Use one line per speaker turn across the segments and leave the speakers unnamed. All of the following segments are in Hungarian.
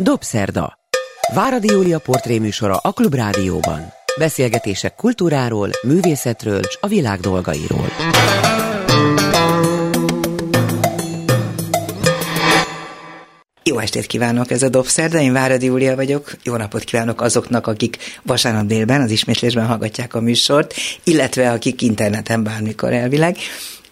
Dobszerda. Váradi Júlia portréműsora a Klubrádióban. Beszélgetések kultúráról, művészetről és a világ dolgairól.
Jó estét kívánok, ez a Dobszerda, én Váradi Júlia vagyok. Jó napot kívánok azoknak, akik vasárnap délben, az ismétlésben hallgatják a műsort, illetve akik interneten bármikor elvileg.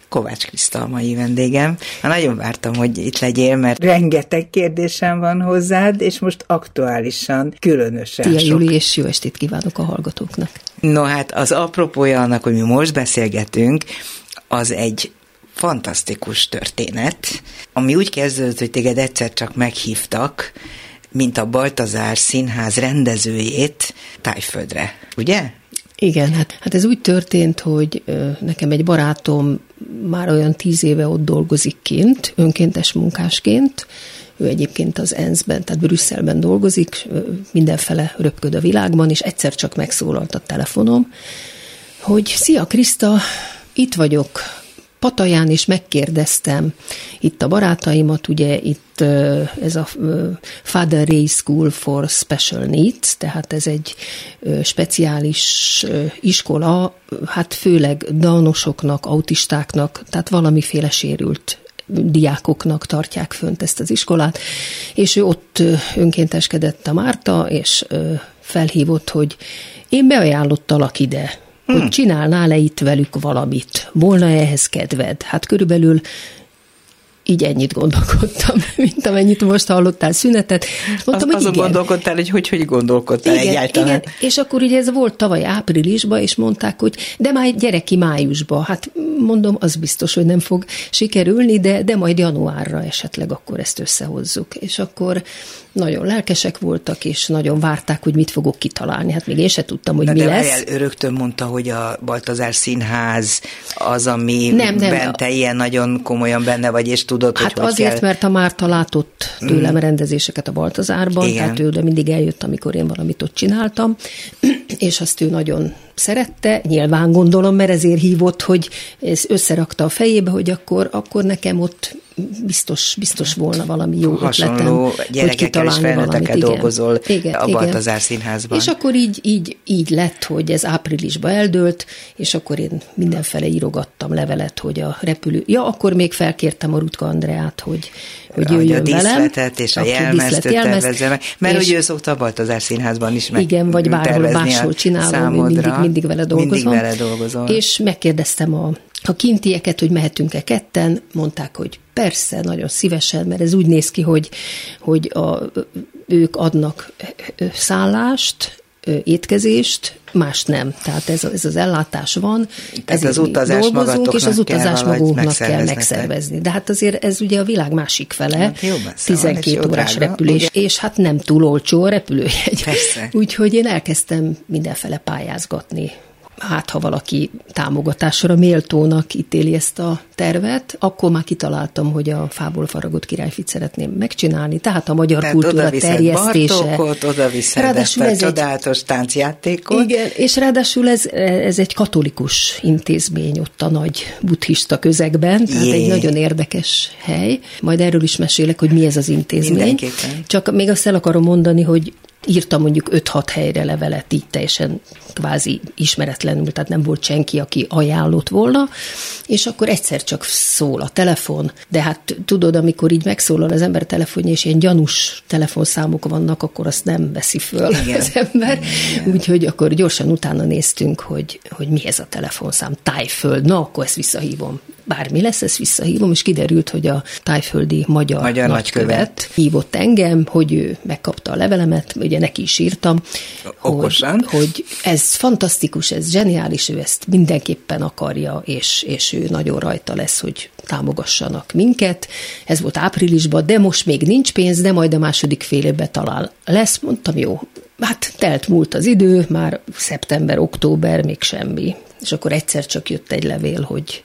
Kovács Kriszta a mai vendégem. Már nagyon vártam, hogy itt legyél, mert rengeteg kérdésem van hozzád, és most aktuálisan különösen
Tia
sok.
Júli, és jó estét kívánok a hallgatóknak.
No hát az apropója annak, hogy mi most beszélgetünk, az egy fantasztikus történet, ami úgy kezdődött, hogy téged egyszer csak meghívtak, mint a Baltazár Színház rendezőjét Tájföldre, ugye?
Igen, hát, hát ez úgy történt, hogy nekem egy barátom már olyan tíz éve ott dolgozik kint, önkéntes munkásként, ő egyébként az ENSZ-ben, tehát Brüsszelben dolgozik, mindenfele röpköd a világban, és egyszer csak megszólalt a telefonom, hogy szia Kriszta, itt vagyok, Pataján is megkérdeztem itt a barátaimat, ugye itt ez a Father Ray School for Special Needs, tehát ez egy speciális iskola, hát főleg downosoknak, autistáknak, tehát valamiféle sérült diákoknak tartják fönt ezt az iskolát, és ő ott önkénteskedett a Márta, és felhívott, hogy én beajánlottalak ide, hogy csinálnál-e itt velük valamit, volna ehhez kedved. Hát körülbelül így ennyit gondolkodtam, mint amennyit most hallottál szünetet. Mondtam,
Az,
hogy igen.
gondolkodtál, hogy hogy, hogy gondolkodtál
Igen,
egyáltalán.
igen, és akkor ugye ez volt tavaly áprilisban, és mondták, hogy de már gyere ki májusba. Hát mondom, az biztos, hogy nem fog sikerülni, de, de majd januárra esetleg akkor ezt összehozzuk. És akkor nagyon lelkesek voltak, és nagyon várták, hogy mit fogok kitalálni. Hát még én se tudtam, hogy
Na,
mi
de
lesz.
ő rögtön mondta, hogy a Baltazár Színház az, ami
Nem, nem.
ben te ilyen nagyon komolyan benne vagy, és tudod,
Hát
hogy hogy
azért,
kell.
mert a Márta látott tőlem rendezéseket a Baltazárban,
Igen.
tehát ő oda mindig eljött, amikor én valamit ott csináltam, és azt ő nagyon szerette, nyilván gondolom, mert ezért hívott, hogy ez összerakta a fejébe, hogy akkor, akkor nekem ott biztos, biztos volna valami jó
Hasonló
ötletem, hogy kitalálni valamit. Igen.
dolgozol
igen,
a. Baltazár Színházban.
És akkor így, így, így lett, hogy ez áprilisba eldőlt, és akkor én mindenfele írogattam levelet, hogy a repülő... Ja, akkor még felkértem a Rutka Andreát, hogy, hogy
hogy a
jöjjön velem.
díszletet és a
Aki
jelmezt tervezze meg, mert
és-
hogy ő szokta a Baltazár Színházban is meg
igen, vagy bárhol
a
máshol csinálom,
számodra.
mindig, mindig vele dolgozom.
Mindig vele dolgozol.
És megkérdeztem a, a kintieket, hogy mehetünk-e ketten, mondták, hogy persze, nagyon szívesen, mert ez úgy néz ki, hogy, hogy a, ők adnak szállást, étkezést, más nem. Tehát ez, ez az ellátás van. Ezért
az utazás
dolgozunk, és az
kell
utazás
valahogy
magunknak kell megszervezni. De hát azért ez ugye a világ másik fele,
Hát jó, messze van, és
12
jó
órás
drága,
repülés,
ugye?
és hát nem túl olcsó a repülőjegy. Úgyhogy én elkezdtem mindenfele pályázgatni. Hát, ha valaki támogatásra méltónak ítéli ezt a tervet, akkor már kitaláltam, hogy a fából faragott királyfit szeretném megcsinálni. Tehát a magyar
Tehát
kultúra
oda
terjesztése.
Bartókot, oda viszed
Ráadásul
ezt a
ez egy-
csodálatos táncjátékot.
Igen, és ráadásul ez, ez egy katolikus intézmény ott a nagy buddhista közegben, tehát
Jé.
egy nagyon érdekes hely. Majd erről is mesélek, hogy mi ez az intézmény.
Mindenképpen.
Csak még azt el akarom mondani, hogy írtam mondjuk 5-6 helyre levelet, így teljesen kvázi ismeretlenül, tehát nem volt senki, aki ajánlott volna, és akkor egyszer csak szól a telefon, de hát tudod, amikor így megszólal az ember telefonja, és ilyen gyanús telefonszámok vannak, akkor azt nem veszi föl
Igen.
az ember. Úgyhogy akkor gyorsan utána néztünk, hogy, hogy mi ez a telefonszám, Tájföld, na akkor ezt visszahívom. Bármi lesz, ezt visszahívom, és kiderült, hogy a tájföldi magyar,
Magyar
nagykövet,
nagykövet.
hívott engem, hogy ő megkapta a levelemet, ugye neki is írtam,
Okosan.
Hogy, hogy ez fantasztikus, ez zseniális, ő ezt mindenképpen akarja, és, és ő nagyon rajta lesz, hogy támogassanak minket. Ez volt áprilisban, de most még nincs pénz, de majd a második fél évben talán lesz. Mondtam, jó, hát telt múlt az idő, már szeptember, október, még semmi. És akkor egyszer csak jött egy levél, hogy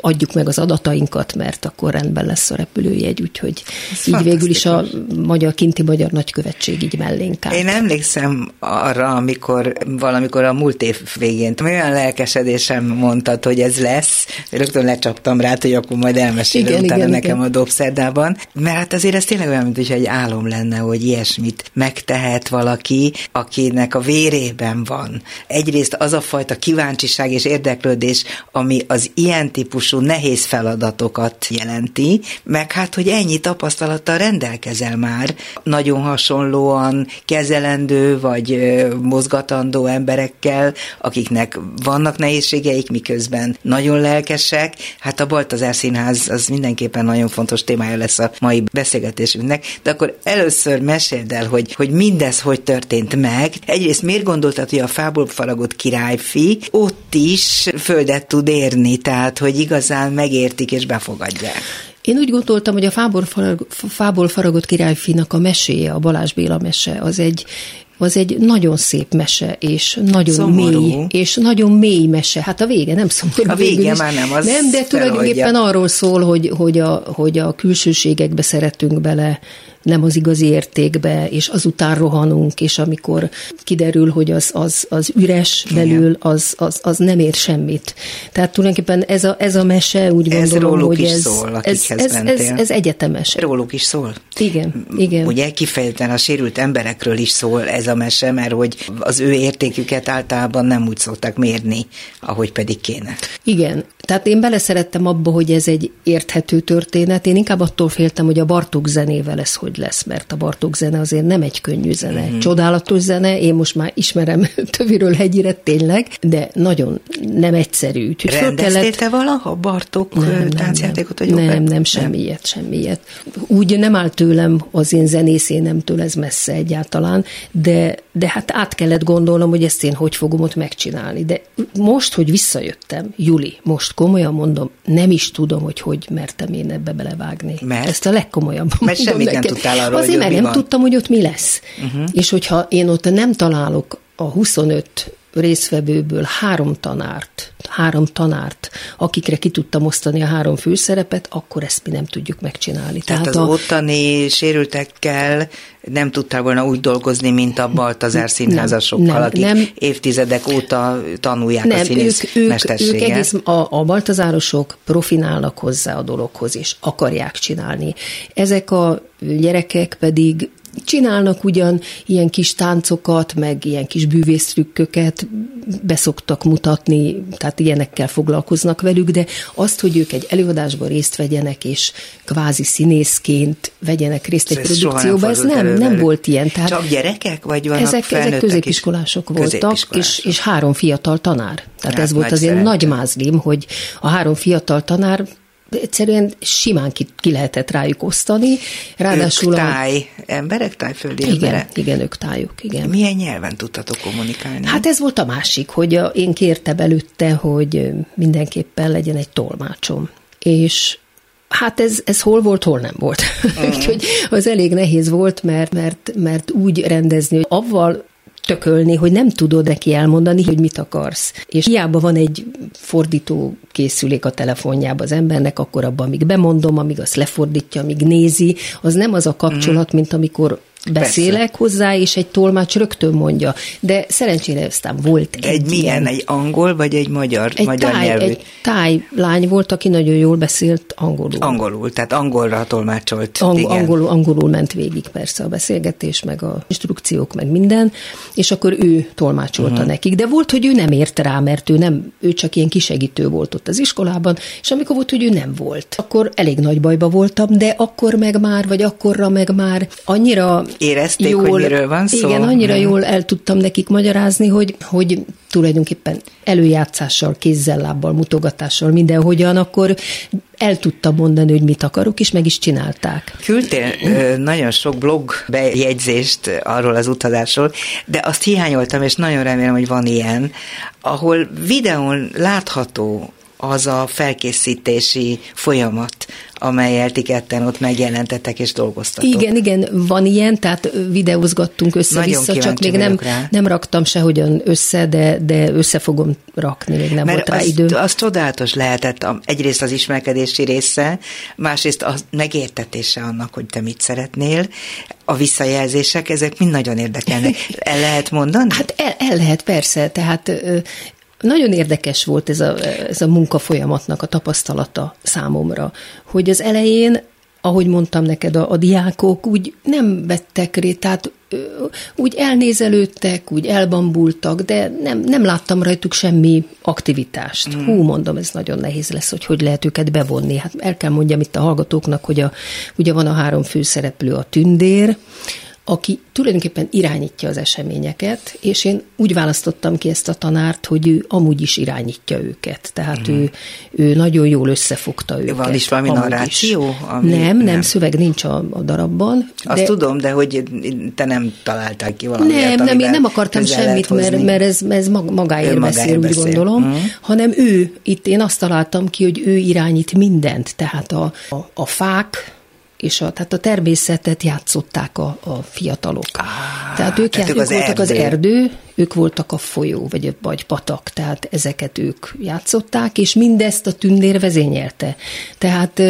adjuk meg az adatainkat, mert akkor rendben lesz a repülőjegy, úgyhogy Ez így végül is a magyar kinti magyar nagykövetség így mellénk állt.
Én emlékszem arra, amikor valamikor a múlt év végén olyan lelkesedésem mondtad, hogy ez lesz, rögtön lecsaptam rá, hogy akkor majd elmesélem utána igen, nekem igen. a dobszerdában, mert hát azért ez tényleg olyan, mint egy álom lenne, hogy ilyesmit megtehet valaki, akinek a vérében van. Egyrészt az a fajta kíváncsiság és érdeklődés, ami az ilyen típusú nehéz feladatokat jelenti, meg hát, hogy ennyi tapasztalattal rendelkezel már, nagyon hasonlóan kezelendő vagy mozgatandó emberekkel, akiknek vannak nehézségeik, miközben nagyon lelkesek. Hát a Baltazár Színház az mindenképpen nagyon fontos témája lesz a mai beszélgetésünknek, de akkor először meséld el, hogy, hogy mindez hogy történt meg. Egyrészt miért gondoltad, hogy a fából faragott királyfi ott is földet tud érni, tehát hogy igazán megértik és befogadják?
Én úgy gondoltam, hogy a fából, farag, fából faragott királyfinak a meséje, a Balázs Béla mese, az egy az egy nagyon szép mese, és nagyon szomorú. mély, és nagyon mély mese. Hát a vége nem szomorú.
A vége már nem, az
Nem, de tulajdonképpen arról szól, hogy, hogy, a, hogy a külsőségekbe szeretünk bele nem az igazi értékbe, és azután rohanunk, és amikor kiderül, hogy az, az, az üres belül, az, az, az nem ér semmit. Tehát tulajdonképpen ez a, ez a mese, úgy ez gondolom, hogy
is
ez,
szól,
ez, ez, ez, ez egyetemes.
Róluk is szól.
Igen, igen.
Ugye kifejezetten a sérült emberekről is szól ez a mese, mert hogy az ő értéküket általában nem úgy szokták mérni, ahogy pedig kéne.
Igen, tehát én beleszerettem abba, hogy ez egy érthető történet. Én inkább attól féltem, hogy a Bartók zenével ez hogy lesz, mert a Bartók zene azért nem egy könnyű zene. Mm-hmm. Csodálatos zene, én most már ismerem töviről hegyire tényleg, de nagyon nem egyszerű.
Úgyhogy kellett... te valaha Bartók nem, táncjátékot?
Nem, nem, nem, nem, semmilyet, semmilyet. Úgy nem áll tőlem az én zenészénemtől, ez messze egyáltalán, de, de hát át kellett gondolnom, hogy ezt én hogy fogom ott megcsinálni. De most, hogy visszajöttem, Juli, most komolyan mondom, nem is tudom, hogy hogy mertem én ebbe belevágni.
Mert?
Ezt a legkomolyabban
Mert semmit neked. nem tudtál arról,
Azért,
mert
nem
van.
tudtam, hogy ott mi lesz. Uh-huh. És hogyha én ott nem találok a 25 részvevőből három tanárt, három tanárt, akikre ki tudtam osztani a három főszerepet, akkor ezt mi nem tudjuk megcsinálni.
Tehát, Tehát az a... ottani sérültekkel nem tudtál volna úgy dolgozni, mint a Baltazár színházasokkal, nem, akik nem, évtizedek óta tanulják nem, a színész ők, ők, mesterséget. Ők egész,
a, a baltazárosok profinálnak hozzá a dologhoz, és akarják csinálni. Ezek a gyerekek pedig Csinálnak ugyan ilyen kis táncokat, meg ilyen kis bűvésztrükköket, beszoktak mutatni, tehát ilyenekkel foglalkoznak velük, de azt, hogy ők egy előadásban részt vegyenek, és kvázi színészként vegyenek részt egy produkcióban, ez nem, nem volt ilyen.
Tehát Csak gyerekek, vagy vannak
ezek, ezek középiskolások is? voltak, és, és három fiatal tanár. Tehát hát ez volt azért szerint. nagy mázlim, hogy a három fiatal tanár egyszerűen simán ki, ki lehetett rájuk osztani.
Ráadásul ők táj a... emberek, tájföldi
igen,
emberek?
Igen, ők tájuk, igen.
Milyen nyelven tudtatok kommunikálni?
Hát ez volt a másik, hogy én kértem előtte, hogy mindenképpen legyen egy tolmácsom. És Hát ez, ez hol volt, hol nem volt. Uh-huh. Úgyhogy az elég nehéz volt, mert, mert, mert úgy rendezni, hogy avval tökölni, hogy nem tudod neki elmondani, hogy mit akarsz. És hiába van egy fordító készülék a telefonjába az embernek, akkor abban, amíg bemondom, amíg azt lefordítja, amíg nézi, az nem az a kapcsolat, mint amikor beszélek Persze. hozzá, és egy tolmács rögtön mondja. De szerencsére aztán volt
egy, egy milyen, ilyen, egy angol, vagy egy magyar, egy magyar táj, nyelvű?
Egy táj lány volt, aki nagyon jól beszélt angolul.
Angolul, tehát angolra tolmácsolt.
Ang- igen. Angolul, angolul ment végig persze a beszélgetés, meg a instrukciók, meg minden, és akkor ő tolmácsolta uh-huh. nekik. De volt, hogy ő nem ért rá, mert ő, nem, ő csak ilyen kisegítő volt ott az iskolában, és amikor volt, hogy ő nem volt, akkor elég nagy bajba voltam, de akkor meg már, vagy akkorra meg már annyira
érezték, jól, hogy miről van szó.
Igen, annyira hmm. jól el tudtam nekik magyarázni, hogy, hogy tulajdonképpen előjátszással, kézzel, lábbal, mutogatással, mindenhogyan, akkor el tudtam mondani, hogy mit akarok, és meg is csinálták.
Küldtél nagyon sok blog bejegyzést arról az utazásról, de azt hiányoltam, és nagyon remélem, hogy van ilyen, ahol videón látható az a felkészítési folyamat, amelyel ti ketten ott megjelentettek és dolgoztatok.
Igen, igen, van ilyen, tehát videózgattunk össze-vissza, csak még nem, nem raktam sehogyan össze, de, de össze fogom rakni, még nem Mert volt rá
az,
idő.
az csodálatos lehetett egyrészt az ismerkedési része, másrészt a megértetése annak, hogy te mit szeretnél, a visszajelzések, ezek mind nagyon érdekelnek. El lehet mondani?
Hát el, el lehet, persze. Tehát nagyon érdekes volt ez a, ez a munka folyamatnak a tapasztalata számomra, hogy az elején ahogy mondtam neked, a, a diákok úgy nem vettek rét, tehát úgy elnézelődtek, úgy elbambultak, de nem, nem láttam rajtuk semmi aktivitást. Mm. Hú, mondom, ez nagyon nehéz lesz, hogy hogy lehet őket bevonni. Hát el kell mondjam itt a hallgatóknak, hogy a, ugye van a három főszereplő, a tündér, aki tulajdonképpen irányítja az eseményeket, és én úgy választottam ki ezt a tanárt, hogy ő amúgy is irányítja őket. Tehát mm. ő, ő nagyon jól összefogta őket.
Van is valami narráció?
Ami nem, nem, nem, szöveg nincs a, a darabban.
Azt de... tudom, de hogy te nem találtál ki valamit.
Nem, nem, én nem akartam semmit, mert, mert ez, ez magáért, ő beszél, úgy beszél. gondolom, mm. hanem ő, itt én azt találtam ki, hogy ő irányít mindent, tehát a, a, a fák, és a, tehát a természetet játszották a, a fiatalok. Ah, tehát ők, tehát ők, ők voltak az erdő. az erdő, ők voltak a folyó, vagy, vagy patak, tehát ezeket ők játszották, és mindezt a tündér vezényelte. Tehát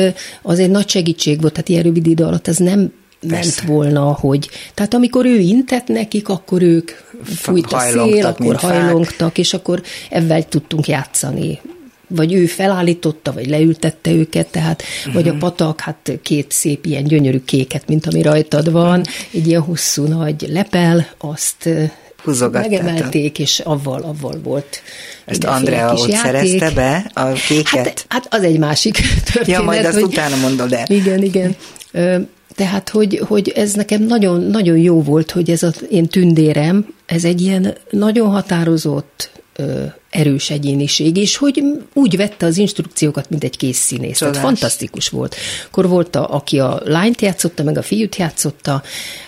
az egy nagy segítség volt, tehát ilyen rövid idő alatt ez nem Persze. ment volna, hogy... Tehát amikor ő intett nekik, akkor ők fújt a szél, akkor hajlongtak, és akkor ebben tudtunk játszani vagy ő felállította, vagy leültette őket, tehát, uh-huh. vagy a patak, hát két szép ilyen gyönyörű kéket, mint ami rajtad van, egy ilyen hosszú nagy lepel, azt megemelték, és avval, avval volt.
Ezt Andrea ott játék. szerezte be, a kéket?
Hát, hát az egy másik történet.
Ja, majd azt hogy, utána mondod el.
Igen, igen. Tehát, hogy, hogy ez nekem nagyon, nagyon jó volt, hogy ez az én tündérem, ez egy ilyen nagyon határozott, erős egyéniség, és hogy úgy vette az instrukciókat, mint egy kész színész. Tehát fantasztikus volt. Akkor volt, a, aki a lányt játszotta, meg a fiút játszotta,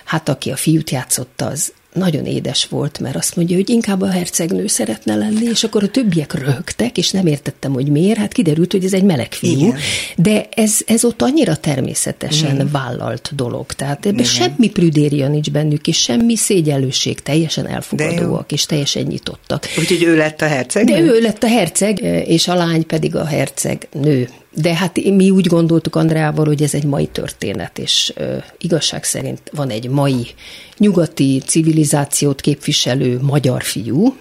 hát aki a fiút játszotta, az nagyon édes volt, mert azt mondja, hogy inkább a hercegnő szeretne lenni, és akkor a többiek röhögtek, és nem értettem, hogy miért. Hát kiderült, hogy ez egy meleg fiú, Igen. de ez, ez ott annyira természetesen Igen. vállalt dolog. Tehát ebben semmi prüdéria nincs bennük, és semmi szégyellőség, teljesen elfogadóak, és teljesen nyitottak.
Úgyhogy ő lett a herceg?
De ő lett a herceg, és a lány pedig a herceg nő. De hát mi úgy gondoltuk Andreával, hogy ez egy mai történet, és ö, igazság szerint van egy mai nyugati civilizációt képviselő magyar fiú,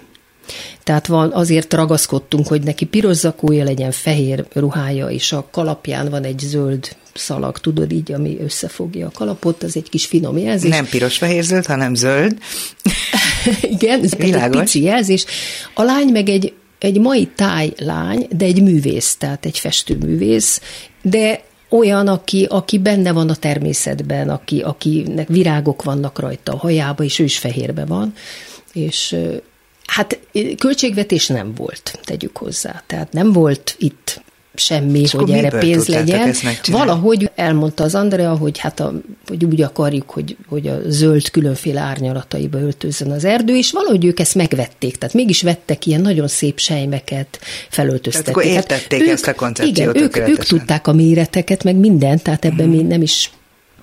tehát van, azért ragaszkodtunk, hogy neki piros zakója legyen, fehér ruhája, és a kalapján van egy zöld szalag, tudod így, ami összefogja a kalapot, az egy kis finom jelzés.
Nem piros-fehér-zöld, hanem zöld.
Igen, ez egy pici jelzés. A lány meg egy egy mai tájlány, de egy művész, tehát egy festőművész, de olyan, aki, aki benne van a természetben, aki, akinek virágok vannak rajta a hajába, és ő is fehérbe van, és hát költségvetés nem volt, tegyük hozzá. Tehát nem volt itt semmi, És hogy erre pénz legyen. Valahogy elmondta az Andrea, hogy hát a, hogy úgy akarjuk, hogy, hogy a zöld különféle árnyalataiba öltözön az erdő, és valahogy ők ezt megvették. Tehát mégis vettek ilyen nagyon szép sejmeket, felöltöztették.
Tehát akkor értették hát ők, ezt a koncepciót.
Igen, ők, ők tudták a méreteket, meg mindent, tehát ebben hmm. mi nem is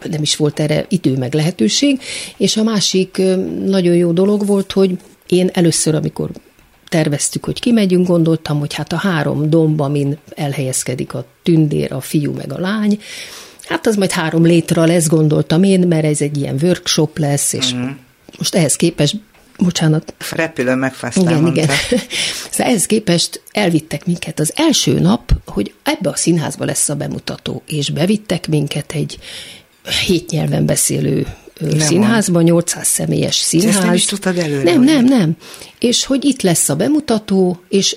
nem is volt erre idő meg lehetőség, és a másik nagyon jó dolog volt, hogy én először, amikor terveztük, hogy kimegyünk, gondoltam, hogy hát a három domb, amin elhelyezkedik a tündér, a fiú meg a lány, hát az majd három létra lesz, gondoltam én, mert ez egy ilyen workshop lesz, és uh-huh. most ehhez képest bocsánat.
Repülőn megfáztál,
Igen, mondta. igen. szóval ehhez képest elvittek minket az első nap, hogy ebbe a színházba lesz a bemutató, és bevittek minket egy hét nyelven beszélő nem színházban, 800 személyes színház. Ezt
nem is tudtad előre?
Nem, nem, nem. És hogy itt lesz a bemutató, és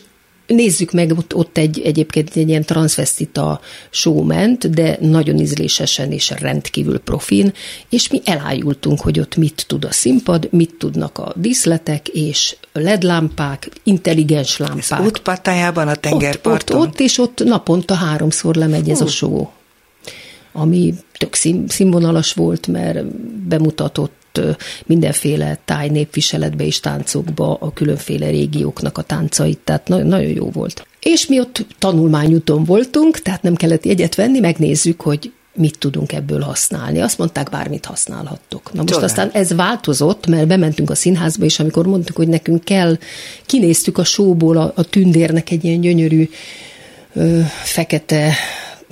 Nézzük meg, ott, ott egy, egyébként egy ilyen transvestita show ment, de nagyon ízlésesen és rendkívül profin, és mi elájultunk, hogy ott mit tud a színpad, mit tudnak a díszletek, és LED-lámpák, intelligens lámpák. Ez
ott patájában, a tengerparton?
Ott, ott, ott, és ott naponta háromszor lemegy ez a show ami tök színvonalas volt, mert bemutatott mindenféle tájnépviseletbe és táncokba a különféle régióknak a táncait, tehát nagyon, nagyon jó volt. És mi ott tanulmányúton voltunk, tehát nem kellett jegyet venni, megnézzük, hogy mit tudunk ebből használni. Azt mondták, bármit használhattok. Na most Csodál. aztán ez változott, mert bementünk a színházba, és amikor mondtuk, hogy nekünk kell, kinéztük a sóból a, a tündérnek egy ilyen gyönyörű ö, fekete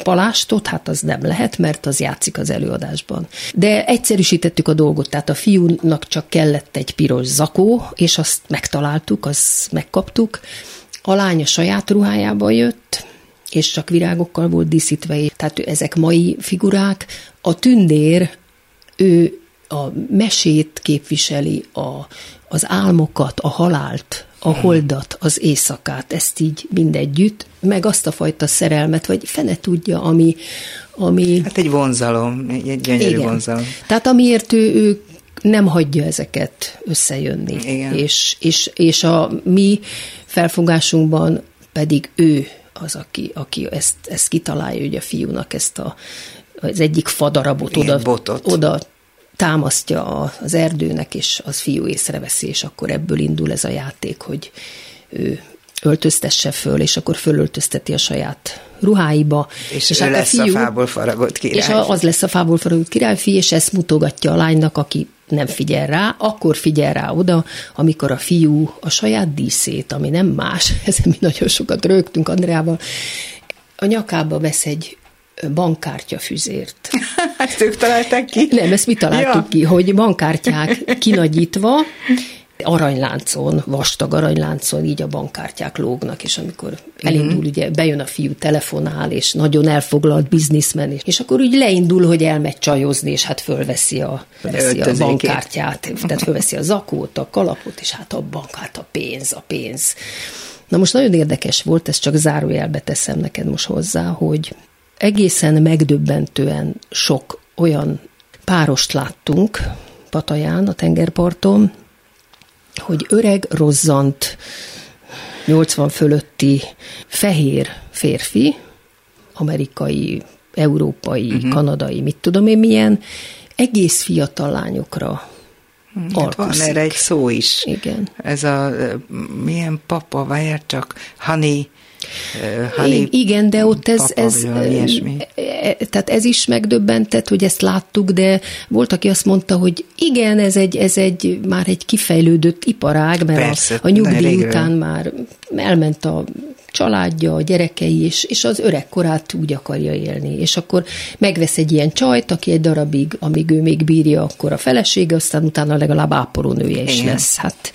palástot, hát az nem lehet, mert az játszik az előadásban. De egyszerűsítettük a dolgot, tehát a fiúnak csak kellett egy piros zakó, és azt megtaláltuk, azt megkaptuk. A lány a saját ruhájában jött, és csak virágokkal volt díszítve, tehát ezek mai figurák. A tündér, ő a mesét képviseli, a, az álmokat, a halált, a holdat, az éjszakát, ezt így mindegyütt, meg azt a fajta szerelmet, vagy fene tudja, ami... ami
hát egy vonzalom, egy gyönyörű igen. vonzalom.
Tehát amiért ő, ő nem hagyja ezeket összejönni. Igen. És, és, és a mi felfogásunkban pedig ő az, aki, aki ezt, ezt kitalálja, hogy a fiúnak ezt a, az egyik fadarabot oda, oda támasztja az erdőnek, és az fiú észreveszi, és akkor ebből indul ez a játék, hogy ő öltöztesse föl, és akkor fölöltözteti a saját ruháiba.
És, és ő hát lesz a, fiú, a fából faragott király.
És az lesz a fából faragott királyfi, és ezt mutogatja a lánynak, aki nem figyel rá, akkor figyel rá oda, amikor a fiú a saját díszét, ami nem más, ezen mi nagyon sokat rögtünk Andreával, a nyakába vesz egy bankkártya füzért.
Ezt ők találták ki?
Nem, ezt mi találtuk ja. ki, hogy bankkártyák kinagyítva, aranyláncon, vastag aranyláncon így a bankkártyák lógnak, és amikor elindul, uh-huh. ugye bejön a fiú, telefonál, és nagyon elfoglalt bizniszmen, és akkor úgy leindul, hogy elmegy csajozni, és hát fölveszi a, fölveszi a bankkártyát, tehát fölveszi a zakót, a kalapot, és hát a bankkát, a pénz, a pénz. Na most nagyon érdekes volt, ezt csak zárójelbe teszem neked most hozzá, hogy egészen megdöbbentően sok olyan párost láttunk Pataján, a tengerparton, hogy öreg, rozzant, 80 fölötti fehér férfi, amerikai, európai, uh-huh. kanadai, mit tudom én milyen, egész fiatal lányokra
Hát van erre egy szó is.
Igen.
Ez a milyen papa, várjál csak, honey,
Honey Igen, de ott ez, ez, e, tehát ez is megdöbbentett, hogy ezt láttuk, de volt, aki azt mondta, hogy igen, ez egy, ez egy már egy kifejlődött iparág, mert Persze, a, a nyugdíj után már elment a családja, a gyerekei, és, és az öreg korát úgy akarja élni. És akkor megvesz egy ilyen csajt, aki egy darabig, amíg ő még bírja, akkor a felesége, aztán utána legalább áporonője is Igen. lesz. Hát,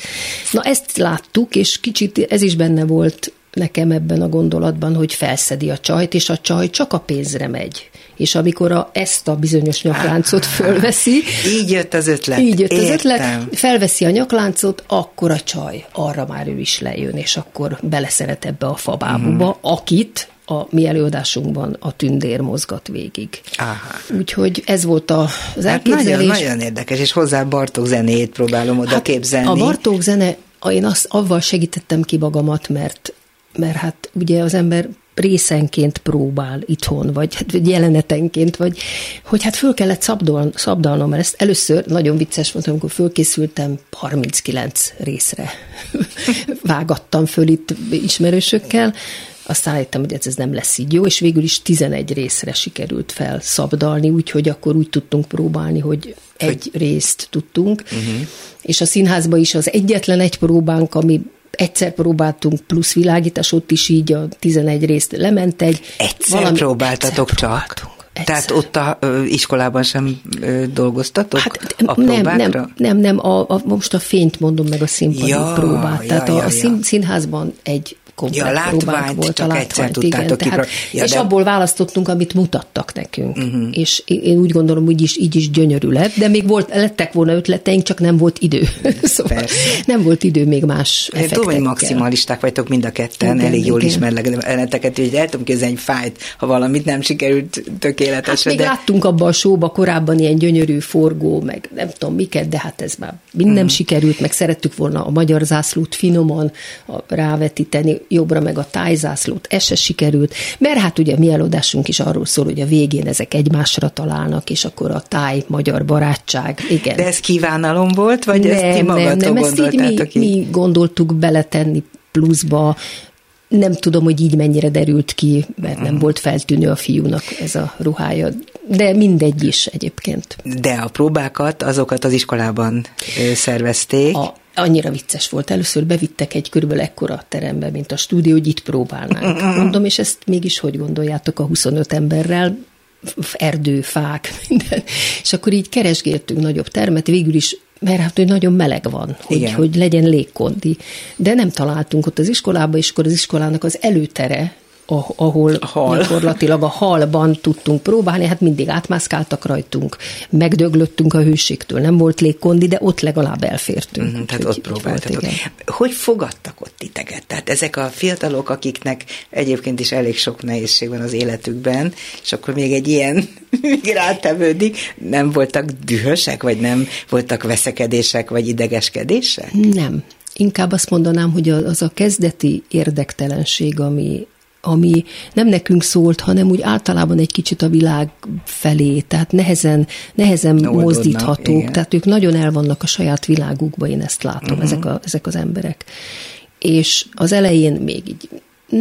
na ezt láttuk, és kicsit ez is benne volt nekem ebben a gondolatban, hogy felszedi a csajt, és a csaj csak a pénzre megy. És amikor a, ezt a bizonyos nyakláncot fölveszi...
Így jött az ötlet.
Így jött Értem. az ötlet, felveszi a nyakláncot, akkor a csaj, arra már ő is lejön, és akkor beleszeret ebbe a fabábuba, mm. akit a mi előadásunkban a tündér mozgat végig. Aha. Úgyhogy ez volt a, az hát
elképzelés. Nagyon, nagyon érdekes, és hozzá Bartók zenét próbálom oda hát képzelni.
A Bartók zene, én azt avval segítettem ki magamat, mert mert hát ugye az ember részenként próbál itthon, vagy hát jelenetenként, vagy hogy hát föl kellett szabdol, szabdalnom, mert ezt először nagyon vicces volt, amikor fölkészültem, 39 részre vágattam föl itt ismerősökkel, aztán rájöttem, hogy ez, ez nem lesz így jó, és végül is 11 részre sikerült felszabdalni, úgyhogy akkor úgy tudtunk próbálni, hogy egy részt tudtunk, uh-huh. és a színházban is az egyetlen egy próbánk, ami egyszer próbáltunk plusz világítás, ott is így a 11 részt lement egy.
Egyszer valami, próbáltatok egyszer csak? Egyszer. Tehát ott a ö, iskolában sem ö, dolgoztatok hát, a
nem, nem, nem, nem, a, a, most a fényt mondom meg a színpadi ja, próbát. Ja, Tehát ja, a, a szín, színházban egy komplet ja, látványt, volt csak a látványt, igen. Tehát, ja, és de... abból választottunk, amit mutattak nekünk. Uh-huh. És én úgy gondolom, hogy is, így is gyönyörű lett, de még volt, lettek volna ötleteink, csak nem volt idő. szóval Persze. nem volt idő még más
Én tudom, hogy maximalisták vagytok mind a ketten, igen, elég jól igen. ismerlek elleneteket, hogy el tudom képzelni fájt, ha valamit nem sikerült tökéletesen.
Hát de... még láttunk abban a showba korábban ilyen gyönyörű forgó, meg nem tudom miket, de hát ez már mind nem uh-huh. sikerült, meg szerettük volna a magyar zászlót finoman rávetíteni, jobbra meg a tájzászlót, ez se sikerült, mert hát ugye mi előadásunk is arról szól, hogy a végén ezek egymásra találnak, és akkor a táj, magyar barátság, igen.
De ez kívánalom volt, vagy nem, ezt ti nem, nem, ezt így mi,
mi gondoltuk beletenni pluszba, Nem tudom, hogy így mennyire derült ki, mert nem volt feltűnő a fiúnak ez a ruhája, de mindegy is egyébként.
De a próbákat, azokat az iskolában szervezték.
A, annyira vicces volt. Először bevittek egy körülbelül ekkora terembe, mint a stúdió, hogy itt próbálnánk. Mondom, és ezt mégis hogy gondoljátok a 25 emberrel, erdő, fák, minden. És akkor így keresgéltünk nagyobb termet, végül is mert hát, hogy nagyon meleg van, hogy, hogy legyen légkondi. De nem találtunk ott az iskolába, és akkor az iskolának az előtere ahol hal. gyakorlatilag a halban tudtunk próbálni, hát mindig átmászkáltak rajtunk, megdöglöttünk a hőségtől, nem volt légkondi, de ott legalább elfértünk.
Mm, tehát ott próbáltatok. Hogy fogadtak ott titeket? Tehát ezek a fiatalok, akiknek egyébként is elég sok nehézség van az életükben, és akkor még egy ilyen még rátevődik, nem voltak dühösek, vagy nem voltak veszekedések, vagy idegeskedések?
Nem. Inkább azt mondanám, hogy az a kezdeti érdektelenség, ami ami nem nekünk szólt, hanem úgy általában egy kicsit a világ felé, tehát nehezen, nehezen Oldodnak, mozdíthatók, igen. tehát ők nagyon el vannak a saját világukba, én ezt látom, uh-huh. ezek, a, ezek az emberek. És az elején még így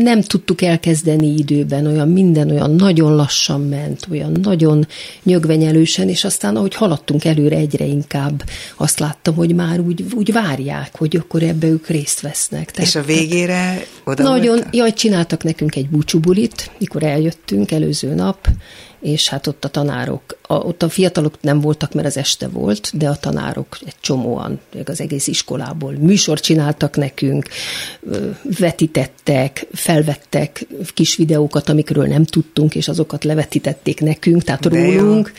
nem tudtuk elkezdeni időben, olyan minden olyan nagyon lassan ment, olyan nagyon nyögvenyelősen, és aztán ahogy haladtunk előre egyre inkább, azt láttam, hogy már úgy, úgy várják, hogy akkor ebbe ők részt vesznek.
Tehát, és a végére oda
Nagyon, voltak? jaj, csináltak nekünk egy búcsúbulit, mikor eljöttünk előző nap, és hát ott a tanárok, a, ott a fiatalok nem voltak, mert az este volt, de a tanárok egy csomóan, az egész iskolából műsort csináltak nekünk, vetítettek, felvettek kis videókat, amikről nem tudtunk, és azokat levetítették nekünk, tehát de rólunk. Jó.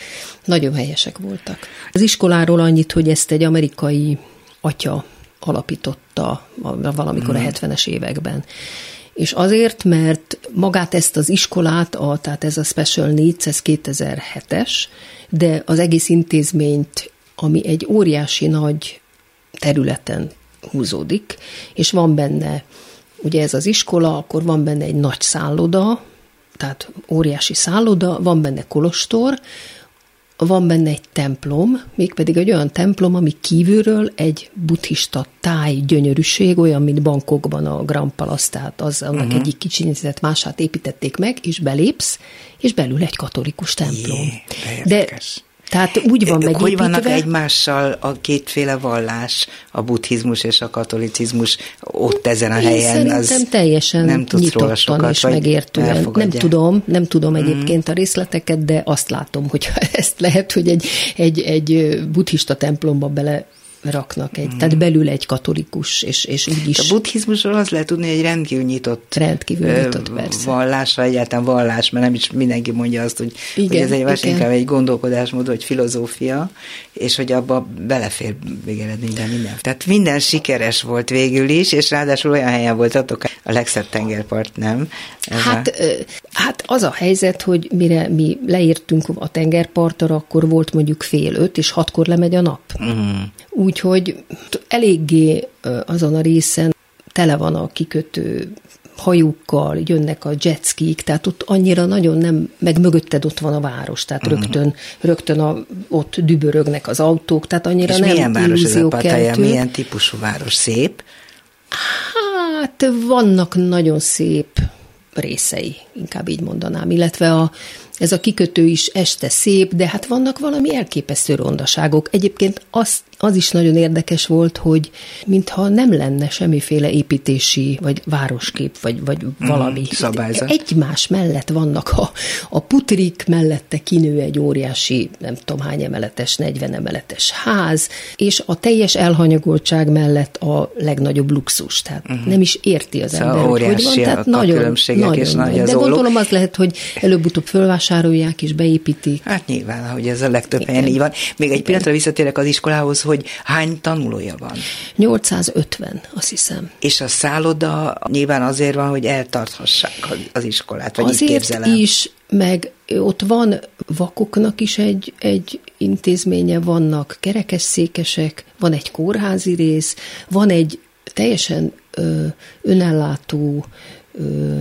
Nagyon helyesek voltak. Az iskoláról annyit, hogy ezt egy amerikai atya alapította valamikor hmm. a 70-es években és azért, mert magát ezt az iskolát, a, tehát ez a Special Needs, ez 2007-es, de az egész intézményt, ami egy óriási nagy területen húzódik, és van benne, ugye ez az iskola, akkor van benne egy nagy szálloda, tehát óriási szálloda, van benne kolostor, van benne egy templom, mégpedig egy olyan templom, ami kívülről egy buddhista táj gyönyörűség, olyan, mint Bangkokban a Grand Palace, tehát az annak uh-huh. egyik kicsi mását építették meg, és belépsz, és belül egy katolikus templom.
Jé, de, de
tehát úgy van megépítve.
Hogy vannak egymással a kétféle vallás, a buddhizmus és a katolicizmus ott ezen a Én helyen?
Az teljesen nem nyitottan sokat, és megértően. Nem tudom, nem tudom mm. egyébként a részleteket, de azt látom, hogy ezt lehet, hogy egy, egy, egy buddhista templomba bele raknak egy, mm. tehát belül egy katolikus, és, és úgy is.
A buddhizmusról az lehet tudni, hogy egy rendkívül nyitott,
rendkívül nyitott persze.
vallás, vagy egyáltalán vallás, mert nem is mindenki mondja azt, hogy, igen, hogy ez egy igen. inkább egy gondolkodásmód, vagy filozófia, és hogy abba belefér végeredményben minden. Tehát minden sikeres volt végül is, és ráadásul olyan helyen voltatok, a legszebb tengerpart, nem?
Ez hát, a... hát az a helyzet, hogy mire mi leírtunk a tengerpartra, akkor volt mondjuk fél öt, és hatkor lemegy a nap. Mm. Úgyhogy eléggé azon a részen tele van a kikötő hajókkal, jönnek a jetskik, tehát ott annyira nagyon nem, meg mögötted ott van a város, tehát uh-huh. rögtön, rögtön a, ott dübörögnek az autók, tehát annyira
És
nem
milyen város ez a Pattaya, milyen típusú város? Szép?
Hát vannak nagyon szép részei, inkább így mondanám, illetve a, ez a kikötő is este szép, de hát vannak valami elképesztő rondaságok. Egyébként azt az is nagyon érdekes volt, hogy mintha nem lenne semmiféle építési, vagy városkép, vagy, vagy mhm, valami. Mm,
szabályzat.
Egymás mellett vannak a, a putrik, mellette kinő egy óriási, nem tudom hány emeletes, 40 emeletes ház, és a teljes elhanyagoltság mellett a legnagyobb luxus. Tehát mm. nem is érti az szóval ember, hogy van. Tehát nagyon, nagyon, és nagy az De gondolom az lehet, hogy előbb-utóbb fölvásárolják és beépítik.
Hát nyilván, hogy ez a legtöbb helyen így van. Még egy pillanatra visszatérek az iskolához, hogy hány tanulója van?
850, azt hiszem.
És a szálloda nyilván azért van, hogy eltarthassák az iskolát, vagy
azért
így képzelem.
is, meg ott van vakoknak is egy, egy intézménye, vannak kerekesszékesek, van egy kórházi rész, van egy teljesen ö, önellátó ö,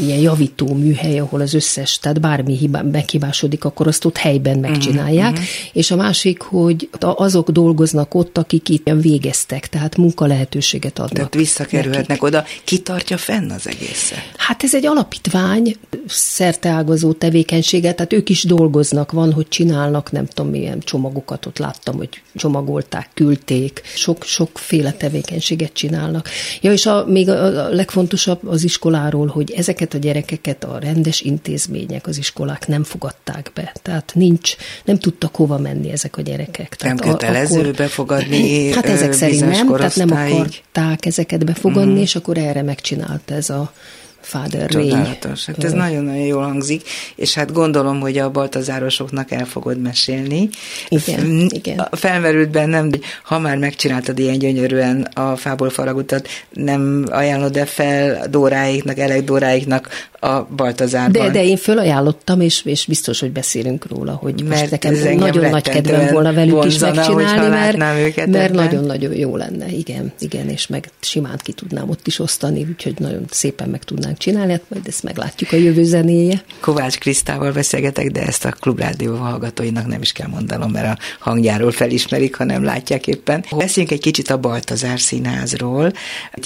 ilyen javító műhely, ahol az összes, tehát bármi hibá, meghibásodik, akkor azt ott helyben mhm, megcsinálják. Uh-huh. És a másik, hogy azok dolgoznak ott, akik itt végeztek, tehát munka lehetőséget adnak. Tehát
visszakerülhetnek nekik. oda. Ki tartja fenn az egészet?
Hát ez egy alapítvány, szerteágazó tevékenységet, tehát ők is dolgoznak, van, hogy csinálnak, nem tudom milyen csomagokat, ott láttam, hogy csomagolták, küldték, sok, sokféle tevékenységet csinálnak. Ja, és a, még a, a legfontosabb az iskoláról, hogy ezeket a gyerekeket a rendes intézmények, az iskolák nem fogadták be. Tehát nincs, nem tudtak hova menni ezek a gyerekek.
Tehát nem kötelező akkor, befogadni
Hát ezek szerint nem, tehát nem akarták ezeket befogadni, mm. és akkor erre megcsinált ez a Father
Csodálatos. Hát ez nagyon-nagyon jól hangzik, és hát gondolom, hogy a baltazárosoknak el fogod mesélni.
Igen, igen.
Felmerült bennem, hogy ha már megcsináltad ilyen gyönyörűen a fából faragutat, nem ajánlod-e fel Dóráiknak, Elek Dóráiknak a Baltazárban?
De, de én fölajánlottam, és, és biztos, hogy beszélünk róla, hogy mert most nekem nagyon nagy kedvem volna velük vonzana, is megcsinálni, mert, mert nagyon-nagyon jó lenne, igen, igen, és meg simán ki tudnám ott is osztani, úgyhogy nagyon szépen meg tudnánk csinálni, hát majd ezt meglátjuk a jövő zenéje.
Kovács Krisztával beszélgetek, de ezt a klubrádió hallgatóinak nem is kell mondanom, mert a hangjáról felismerik, ha nem látják éppen. Beszéljünk egy kicsit a Baltazár Színházról.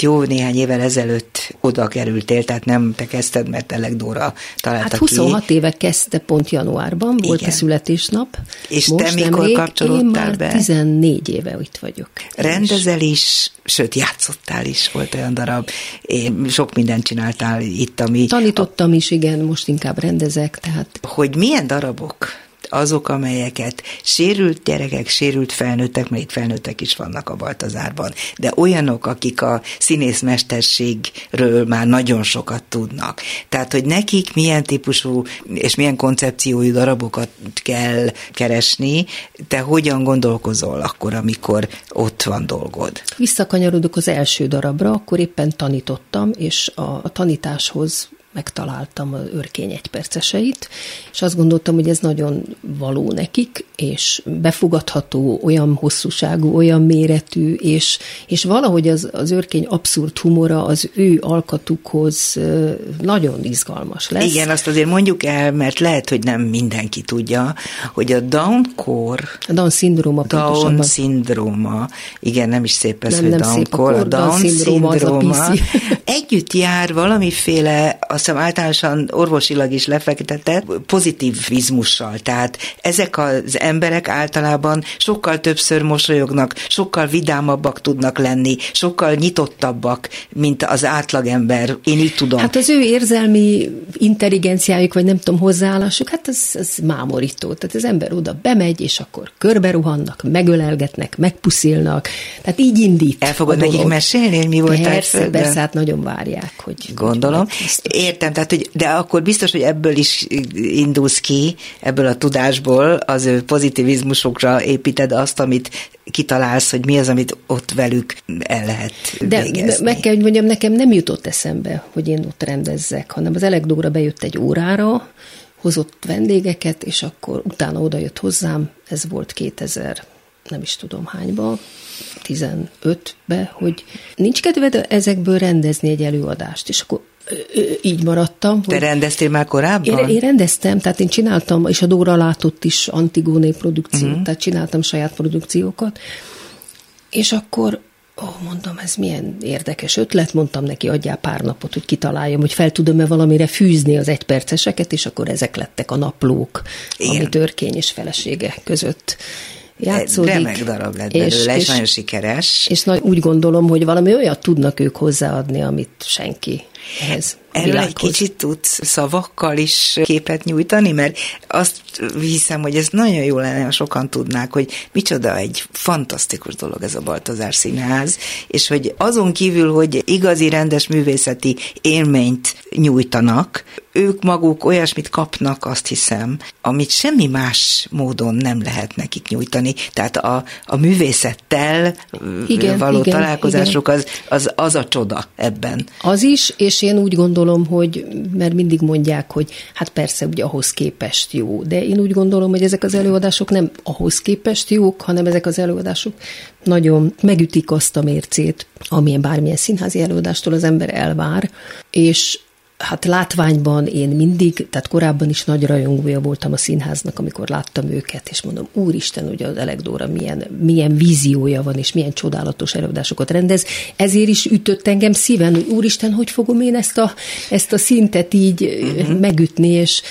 Jó néhány évvel ezelőtt oda kerültél, tehát nem te kezdted, mert Elek Dóra találta
hát 26 ki. éve kezdte pont januárban, volt Igen. a születésnap.
És Most te mikor nemrég, kapcsolódtál én már be?
14 éve itt vagyok.
Rendezel is, sőt játszottál is, volt olyan darab. Én sok mindent csináltál itt, ami...
Tanítottam a... is, igen, most inkább rendezek, tehát...
Hogy milyen darabok azok, amelyeket sérült gyerekek, sérült felnőttek, mert itt felnőttek is vannak a Baltazárban, de olyanok, akik a színészmesterségről már nagyon sokat tudnak. Tehát, hogy nekik milyen típusú és milyen koncepciójú darabokat kell keresni, te hogyan gondolkozol akkor, amikor ott van dolgod?
Visszakanyarodok az első darabra, akkor éppen tanítottam, és a tanításhoz megtaláltam az örkény egyperceseit, és azt gondoltam, hogy ez nagyon való nekik, és befogadható, olyan hosszúságú, olyan méretű, és, és valahogy az, az örkény abszurd humora az ő alkatukhoz nagyon izgalmas lesz.
Igen, azt azért mondjuk el, mert lehet, hogy nem mindenki tudja, hogy a Down-kor,
a Down-szindróma
Down szindróma, igen, nem is szép ez, nem, hogy nem Down-kor, a Down-szindróma együtt jár valamiféle, azt hiszem általánosan orvosilag is lefektetett pozitivizmussal, tehát ezek az emberek általában sokkal többször mosolyognak, sokkal vidámabbak tudnak lenni, sokkal nyitottabbak, mint az átlagember. Én így tudom.
Hát az ő érzelmi intelligenciájuk, vagy nem tudom, hozzáállásuk, hát ez, ez mámorító. Tehát az ember oda bemegy, és akkor körberuhannak, megölelgetnek, megpuszilnak. Tehát így indít.
El fogod nekik mesélni, hogy mi volt
Persze, persze, hát nagyon várják, hogy...
Gondolom. Hogy Értem, tehát, hogy, de akkor biztos, hogy ebből is indulsz ki, ebből a tudásból, az ő pozitivizmusokra építed azt, amit kitalálsz, hogy mi az, amit ott velük el lehet
De
végezni.
meg kell, hogy mondjam, nekem nem jutott eszembe, hogy én ott rendezzek, hanem az Elegdóra bejött egy órára, hozott vendégeket, és akkor utána oda jött hozzám, ez volt 2000 nem is tudom hányba, 15-be, hogy nincs kedved ezekből rendezni egy előadást, és akkor így maradtam.
Te rendeztél már korábban?
Én, én rendeztem, tehát én csináltam, és a Dóra látott is Antigóné produkciót, uh-huh. tehát csináltam saját produkciókat, és akkor Ó, mondom, ez milyen érdekes ötlet, mondtam neki, adjál pár napot, hogy kitaláljam, hogy fel tudom-e valamire fűzni az egyperceseket, és akkor ezek lettek a naplók, Igen. ami törkény és felesége között játszódik.
Remek darab lett belőle, és, és, és nagyon sikeres.
És nagy, úgy gondolom, hogy valami olyat tudnak ők hozzáadni, amit senki ehhez
Erről egy kicsit tudsz szavakkal is képet nyújtani, mert azt hiszem, hogy ez nagyon jó lenne, ha sokan tudnák, hogy micsoda egy fantasztikus dolog ez a Baltazár Színház, és hogy azon kívül, hogy igazi rendes művészeti élményt nyújtanak, ők maguk olyasmit kapnak, azt hiszem, amit semmi más módon nem lehet nekik nyújtani. Tehát a, a művészettel igen, való igen, találkozásuk igen. Az, az, az a csoda ebben.
Az is, és én úgy gondolom, hogy, mert mindig mondják, hogy hát persze, ugye ahhoz képest jó, de én úgy gondolom, hogy ezek az előadások nem ahhoz képest jók, hanem ezek az előadások nagyon megütik azt a mércét, amilyen bármilyen színházi előadástól az ember elvár, és Hát látványban én mindig, tehát korábban is nagy rajongója voltam a színháznak, amikor láttam őket, és mondom, úristen, hogy az Elegdóra milyen, milyen víziója van, és milyen csodálatos előadásokat rendez. Ezért is ütött engem szíven, hogy úristen, hogy fogom én ezt a, ezt a szintet így uh-huh. megütni, és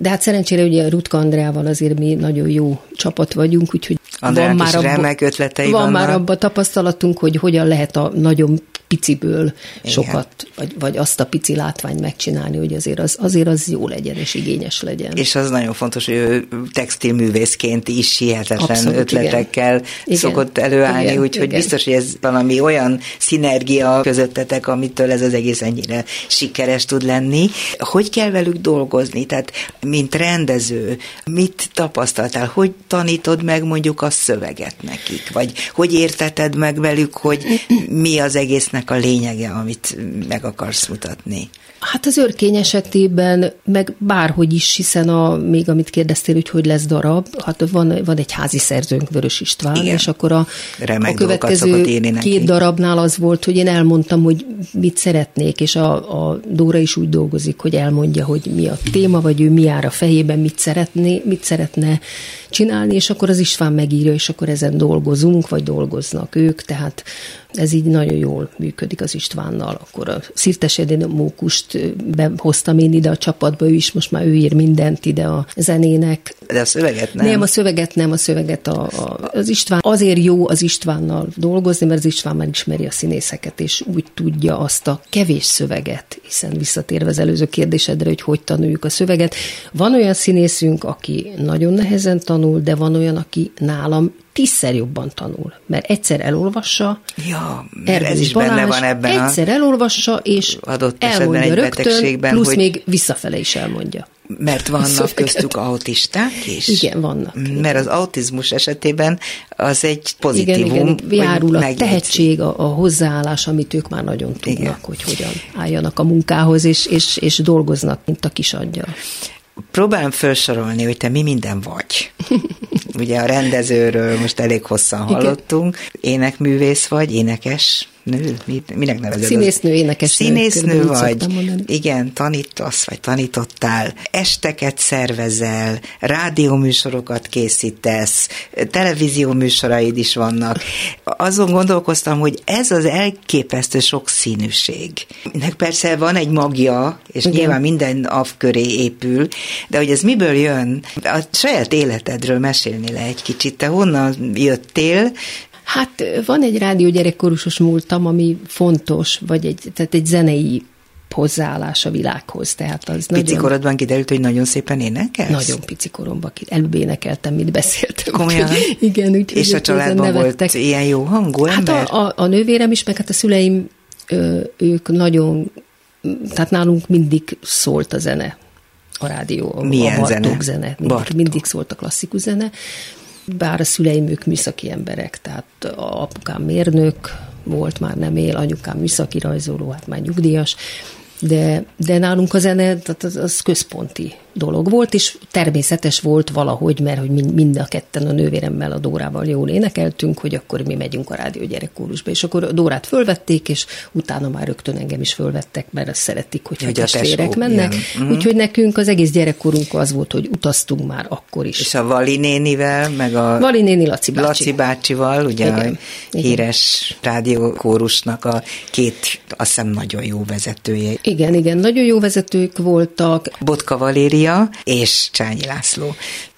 de hát szerencsére ugye Rutka Andreával azért mi nagyon jó csapat vagyunk, úgyhogy
Andrának van már abba, remek ötletei
van vannak. már abban tapasztalatunk, hogy hogyan lehet a nagyon piciből Igen. sokat, vagy, vagy azt a pici látványt megcsinálni, hogy azért az, azért az jó legyen és igényes legyen.
És az nagyon fontos, hogy ő textilművészként is hihetetlen Abszolút, ötletekkel igen. szokott előállni, úgyhogy biztos, hogy ez valami olyan szinergia közöttetek, amitől ez az egész ennyire sikeres tud lenni. Hogy kell velük dolgozni? Tehát, mint rendező, mit tapasztaltál? Hogy tanítod meg mondjuk a szöveget nekik? Vagy hogy érteted meg velük, hogy mi az egésznek a lényege, amit meg akarsz mutatni?
Hát az örkény esetében, meg bárhogy is, hiszen a, még amit kérdeztél, hogy hogy lesz darab, hát van, van egy házi szerzőnk, Vörös István, Igen. és akkor a, a következő két darabnál az volt, hogy én elmondtam, hogy mit szeretnék, és a, a Dóra is úgy dolgozik, hogy elmondja, hogy mi a téma, vagy ő mi jár a fejében, mit szeretné, mit szeretne csinálni, és akkor az István megírja, és akkor ezen dolgozunk, vagy dolgoznak ők, tehát ez így nagyon jól működik az Istvánnal. Akkor a Szirtes Mókust behoztam én ide a csapatba, ő is most már ő ír mindent ide a zenének.
De a szöveget nem?
Nem, a szöveget nem, a szöveget a, a, az István. Azért jó az Istvánnal dolgozni, mert az István már ismeri a színészeket, és úgy tudja azt a kevés szöveget, hiszen visszatérve az előző kérdésedre, hogy hogy tanuljuk a szöveget. Van olyan színészünk, aki nagyon nehezen tanul, de van olyan, aki nálam tízszer jobban tanul, mert egyszer elolvassa,
ja, mert ez is Balázs, benne van ebben
egyszer a elolvassa, és adott elmondja rögtön, plusz hogy... még visszafele is elmondja.
Mert vannak köztük autisták is?
Igen, vannak.
Mert az autizmus esetében az egy pozitívum. Igen,
igen, járul a tehetség, a, a hozzáállás, amit ők már nagyon tudnak, igen. hogy hogyan álljanak a munkához, és, és, és dolgoznak, mint a kis angyal.
Próbálom felsorolni, hogy te mi minden vagy. Ugye a rendezőről most elég hosszan hallottunk. Énekművész vagy, énekes, nő? Minek nevezed?
Színésznő, énekes
Színésznő vagy, igen, tanítasz, vagy tanítottál, esteket szervezel, rádióműsorokat készítesz, televízió műsoraid is vannak. Azon gondolkoztam, hogy ez az elképesztő sok színűség. Nek persze van egy magja, és igen. nyilván minden av köré épül, de hogy ez miből jön? A saját életedről mesélni le egy kicsit. Te honnan jöttél,
Hát van egy rádió gyerekkorusos múltam, ami fontos, vagy egy, tehát egy zenei hozzáállás a világhoz. Tehát az
pici nagyon... korodban kiderült, hogy nagyon szépen énekelsz?
Nagyon pici koromban előbb énekeltem, mit beszéltem.
Komolyan?
Úgy, igen, úgy,
És a családban volt ilyen jó hangú
ember? Hát a, a, a nővérem is, meg hát a szüleim, ők nagyon, tehát nálunk mindig szólt a zene a rádió,
Milyen
a Bartók
zene?
zene. Mindig, mindig szólt a klasszikus zene bár a szüleim ők műszaki emberek, tehát apukám mérnök volt, már nem él, anyukám műszaki rajzoló, hát már nyugdíjas, de, de nálunk a zene az, az központi dolog volt, és természetes volt valahogy, mert hogy mind a ketten a nővéremmel, a Dórával jól énekeltünk, hogy akkor mi megyünk a rádió gyerekkórusba, és akkor a Dórát fölvették, és utána már rögtön engem is fölvettek, mert azt szeretik, hogy a testvérek mennek. Mm. Úgyhogy nekünk az egész gyerekkorunk az volt, hogy utaztunk már akkor is.
És a Vali nénivel, meg a
Vali néni Laci bácsi.
Laci bácsival, ugye igen, a híres igen. rádiókórusnak a két, azt hiszem, nagyon jó vezetője.
Igen, igen, nagyon jó vezetők voltak.
Botka Valéria és Csányi László.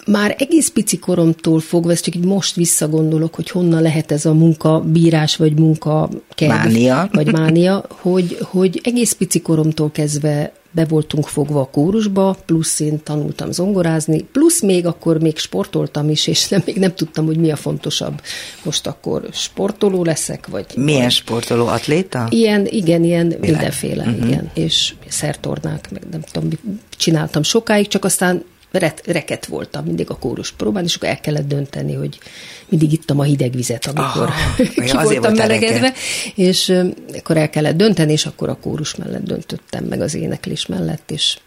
Már egész pici koromtól fogva, ezt csak így most visszagondolok, hogy honnan lehet ez a munka bírás, vagy munka
mánia.
vagy mánia, hogy, hogy egész pici koromtól kezdve be voltunk fogva a kórusba, plusz én tanultam zongorázni, plusz még akkor még sportoltam is, és nem, még nem tudtam, hogy mi a fontosabb. Most akkor sportoló leszek, vagy...
Milyen
vagy,
sportoló? Atléta?
Ilyen, igen, ilyen Milyen? mindenféle, uh-huh. igen. És szertornák, meg nem tudom, csináltam sokáig, csak aztán reket voltam mindig a kórus próbán, és akkor el kellett dönteni, hogy mindig ittam a hideg vizet, amikor Aha, ki voltam melegedve, és akkor el kellett dönteni, és akkor a kórus mellett döntöttem, meg az éneklés mellett, és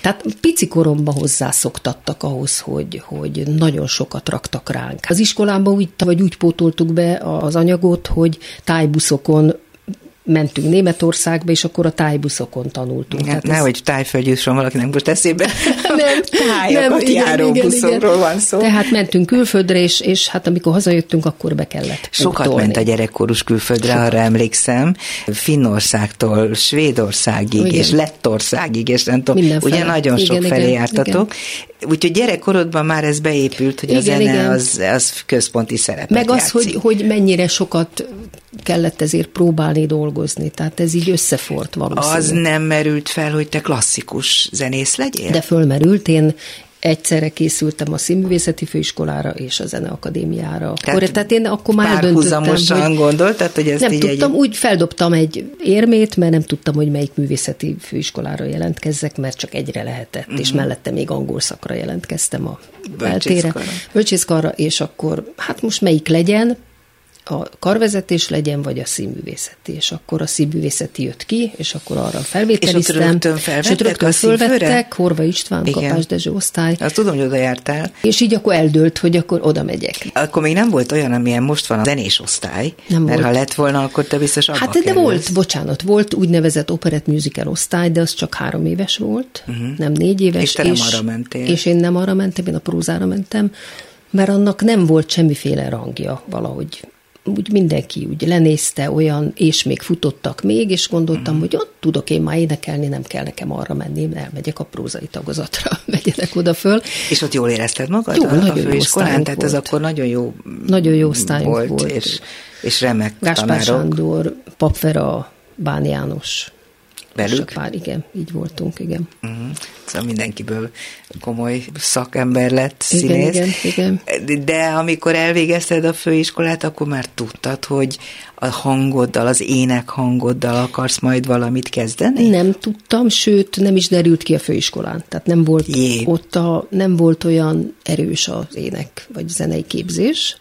tehát pici koromban hozzászoktattak ahhoz, hogy, hogy nagyon sokat raktak ránk. Az iskolában úgy, vagy úgy pótoltuk be az anyagot, hogy tájbuszokon mentünk Németországba, és akkor a tájbuszokon tanultunk.
Ne, nehogy ez... tájföldjúson valakinek most eszébe. nem, tájakat
nem, igen,
járó igen, buszokról igen. van szó.
Tehát mentünk külföldre, és, és hát amikor hazajöttünk, akkor be kellett
Sokat
utolni.
ment a gyerekkorus külföldre, Sokat. arra emlékszem. Finnországtól Svédországig, igen. és Lettországig, és nem tudom, ugye nagyon igen, sok felé jártatok. Úgyhogy gyerekkorodban már ez beépült, hogy igen, a zene igen. Az, az központi szerepet
Meg az,
játszik.
hogy, hogy mennyire sokat kellett ezért próbálni dolgozni, tehát ez így összefort valószínű.
Az nem merült fel, hogy te klasszikus zenész legyél?
De fölmerült, én egyszerre készültem a színművészeti főiskolára és a zeneakadémiára. Tehát, akkor, tehát én akkor már eldöntöttem,
hogy gondoltad, hogy ezt
nem
így
tudtam,
egy...
úgy feldobtam egy érmét, mert nem tudtam, hogy melyik művészeti főiskolára jelentkezzek, mert csak egyre lehetett, uh-huh. és mhm. mellette még angol szakra jelentkeztem a beltére. Bölcsészkarra, és akkor hát most melyik legyen, a karvezetés legyen, vagy a színművészeti. És akkor a színművészeti jött ki, és akkor arra felvételiztem. És ott
rögtön felvettek, és rögtön
fölvettek, Horva István, Igen. Kapás Dezső osztály.
Azt tudom, hogy oda jártál.
És így akkor eldőlt, hogy akkor oda megyek.
Akkor még nem volt olyan, amilyen most van a zenés osztály, nem mert volt. ha lett volna, akkor te biztos abba
Hát de kerülsz. volt, bocsánat, volt úgynevezett operett musical osztály, de az csak három éves volt, uh-huh. nem négy éves.
És te nem és, arra mentél.
És én nem arra mentem, én a prózára mentem, mert annak nem volt semmiféle rangja valahogy úgy mindenki úgy lenézte olyan, és még futottak még, és gondoltam, mm. hogy ott tudok én már énekelni, nem kell nekem arra menni, elmegyek a prózai tagozatra, megyenek oda föl.
És ott jól érezted magad jó, a, nagyon a főiskolán? Tehát volt. ez akkor nagyon jó
Nagyon jó osztályunk volt. volt.
És, és remek
Gáspár
tanárok.
Sándor, Papfera, Bán János,
Velük?
Pár, igen, így voltunk, igen.
Uh-huh. Szóval mindenkiből komoly szakember lett színész.
Igen, igen,
igen. De amikor elvégezted a főiskolát, akkor már tudtad, hogy a hangoddal, az ének hangoddal akarsz majd valamit kezdeni?
Nem tudtam, sőt, nem is derült ki a főiskolán. Tehát nem volt Jé. ott a, nem volt olyan erős az ének vagy zenei képzés,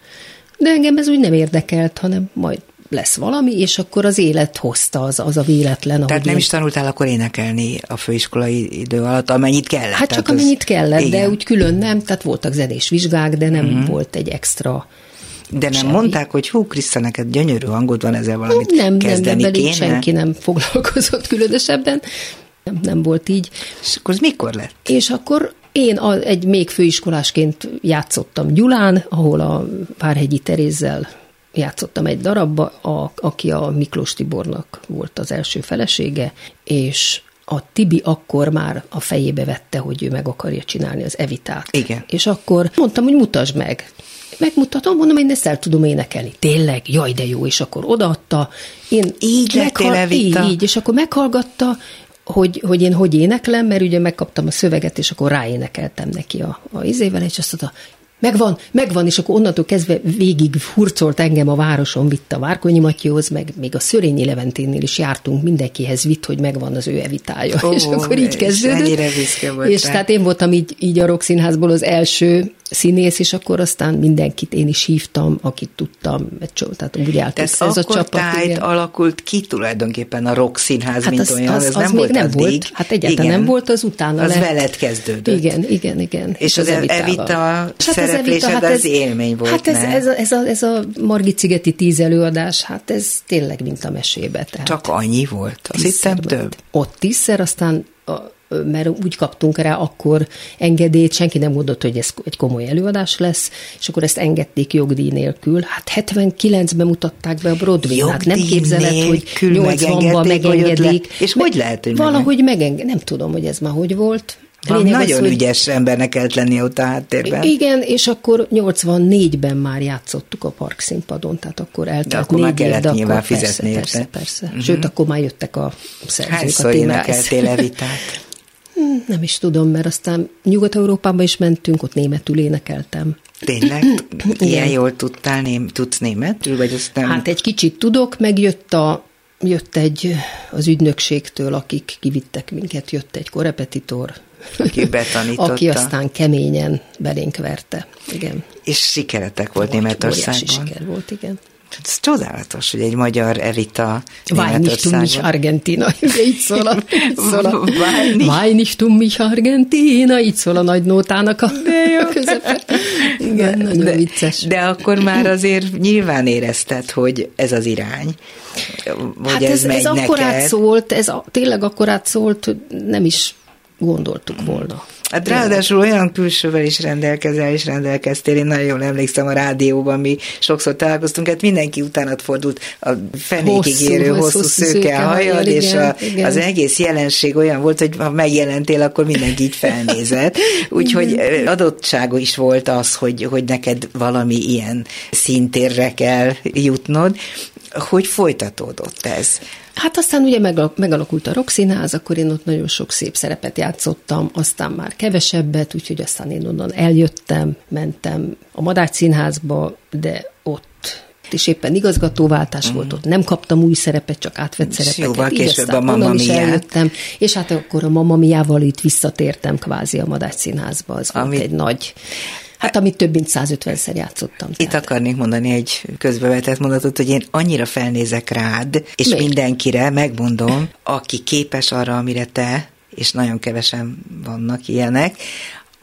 de engem ez úgy nem érdekelt, hanem majd lesz valami, és akkor az élet hozta az, az a véletlen.
Tehát nem én... is tanultál akkor énekelni a főiskolai idő alatt, amennyit kellett?
Hát csak amennyit az... kellett, Igen. de úgy külön nem, tehát voltak zenés vizsgák, de nem uh-huh. volt egy extra
de nem semmi. mondták, hogy hú, Kriszta, neked gyönyörű hangod van, ezzel valamit
nem,
kezdeni
nem, nem,
kéne?
senki nem foglalkozott különösebben. Nem, nem volt így.
És akkor ez mikor lett?
És akkor én a, egy még főiskolásként játszottam Gyulán, ahol a Várhegyi Terézzel játszottam egy darabba, a, aki a Miklós Tibornak volt az első felesége, és a Tibi akkor már a fejébe vette, hogy ő meg akarja csinálni az Evitát.
Igen.
És akkor mondtam, hogy mutasd meg. Megmutatom, mondom, én ezt el tudom énekelni. Tényleg? Jaj, de jó. És akkor odaadta. Én
így meghal- Evita?
Így, így, és akkor meghallgatta, hogy, hogy én hogy éneklem, mert ugye megkaptam a szöveget, és akkor ráénekeltem neki a, a izével, és azt mondta, Megvan, megvan, és akkor onnantól kezdve végig hurcolt engem a városon, vitt a Várkonyi Matyóhoz, meg még a Szörényi Leventénnél is jártunk, mindenkihez vitt, hogy megvan az ő evitája. Oh, és akkor így kezdődött. És, és tehát én voltam így, így a Rokszínházból az első színész, és akkor aztán mindenkit én is hívtam, akit tudtam, tehát úgy állt
ez a csapat. Tehát alakult ki tulajdonképpen a rock színház,
hát
mint
az,
olyan,
az,
ez
az
nem volt
nem
addig.
volt, hát egyáltalán igen. nem volt, az utána
Az
lett.
veled kezdődött.
Igen, igen, igen.
És, és az, az Evita hát szereplésed hát az élmény volt,
Hát ez, ez, a, ez, a, ez a Margit Szigeti tíz előadás, hát ez tényleg mint a mesébe. Tehát
Csak annyi volt? Azt hittem több?
Ott tízszer, aztán a, mert úgy kaptunk rá akkor engedélyt, senki nem mondott, hogy ez egy komoly előadás lesz, és akkor ezt engedték jogdíj nélkül. Hát 79-ben mutatták be a Broadway, hát nem képzeled, hogy 80-ban megengedik.
És hogy lehet, hogy
Valahogy megenged, nem tudom, hogy ez már hogy volt.
Van nagyon az, ügyes hogy... embernek kellett lenni ott a háttérben.
Igen, és akkor 84-ben már játszottuk a park színpadon, tehát akkor eltelt
de akkor
négy
már kellett
év,
nyilván fizetni
persze, persze, persze. Uh-huh. Sőt, akkor már jöttek a szerzők
Hányszor
a témához.
énekeltél Evitát?
Nem is tudom, mert aztán Nyugat-Európába is mentünk, ott németül énekeltem.
Tényleg? Ilyen jól tudtál, ném, tudsz németül? Vagy azt nem...
Hát egy kicsit tudok, meg jött, a, jött egy az ügynökségtől, akik kivittek minket, jött egy korepetitor,
aki betanította.
Aki aztán keményen belénk verte. Igen.
És sikeretek volt Németországban.
siker volt, igen.
Ez csodálatos, hogy egy magyar Evita
Weinig mich Argentina, így szól a, szól a Weinig mich Argentina, így szól a nagy nótának a, a közepe. Igen, Igen, nagyon
de,
vicces.
De akkor már azért nyilván érezted, hogy ez az irány.
Hogy hát ez, ez, ez akkor átszólt, ez a, tényleg akkor hogy nem is gondoltuk volna.
Hát ráadásul olyan külsővel is rendelkezel, és rendelkeztél, én nagyon jól emlékszem a rádióban, mi sokszor találkoztunk, hát mindenki utánat fordult a fenékig érő hosszú, hosszú szőke hajad, és a, igen. az egész jelenség olyan volt, hogy ha megjelentél, akkor mindenki így felnézett. Úgyhogy adottsága is volt az, hogy, hogy neked valami ilyen szintérre kell jutnod. Hogy folytatódott ez?
Hát aztán ugye megalakult a Rokszínház, akkor én ott nagyon sok szép szerepet játszottam, aztán már kevesebbet, úgyhogy aztán én onnan eljöttem, mentem a Madács Színházba, de ott és éppen igazgatóváltás mm. volt, ott nem kaptam új szerepet, csak átvett szerepeket.
Jóval később a Mamma eljöttem,
és hát akkor a Mamma Miával itt visszatértem kvázi a Madács Színházba, az Ami... volt egy nagy Hát, amit több mint 150-szer játszottam.
Tehát. Itt akarnék mondani egy közbevetett mondatot, hogy én annyira felnézek rád, és Még? mindenkire megmondom, aki képes arra, amire te, és nagyon kevesen vannak ilyenek,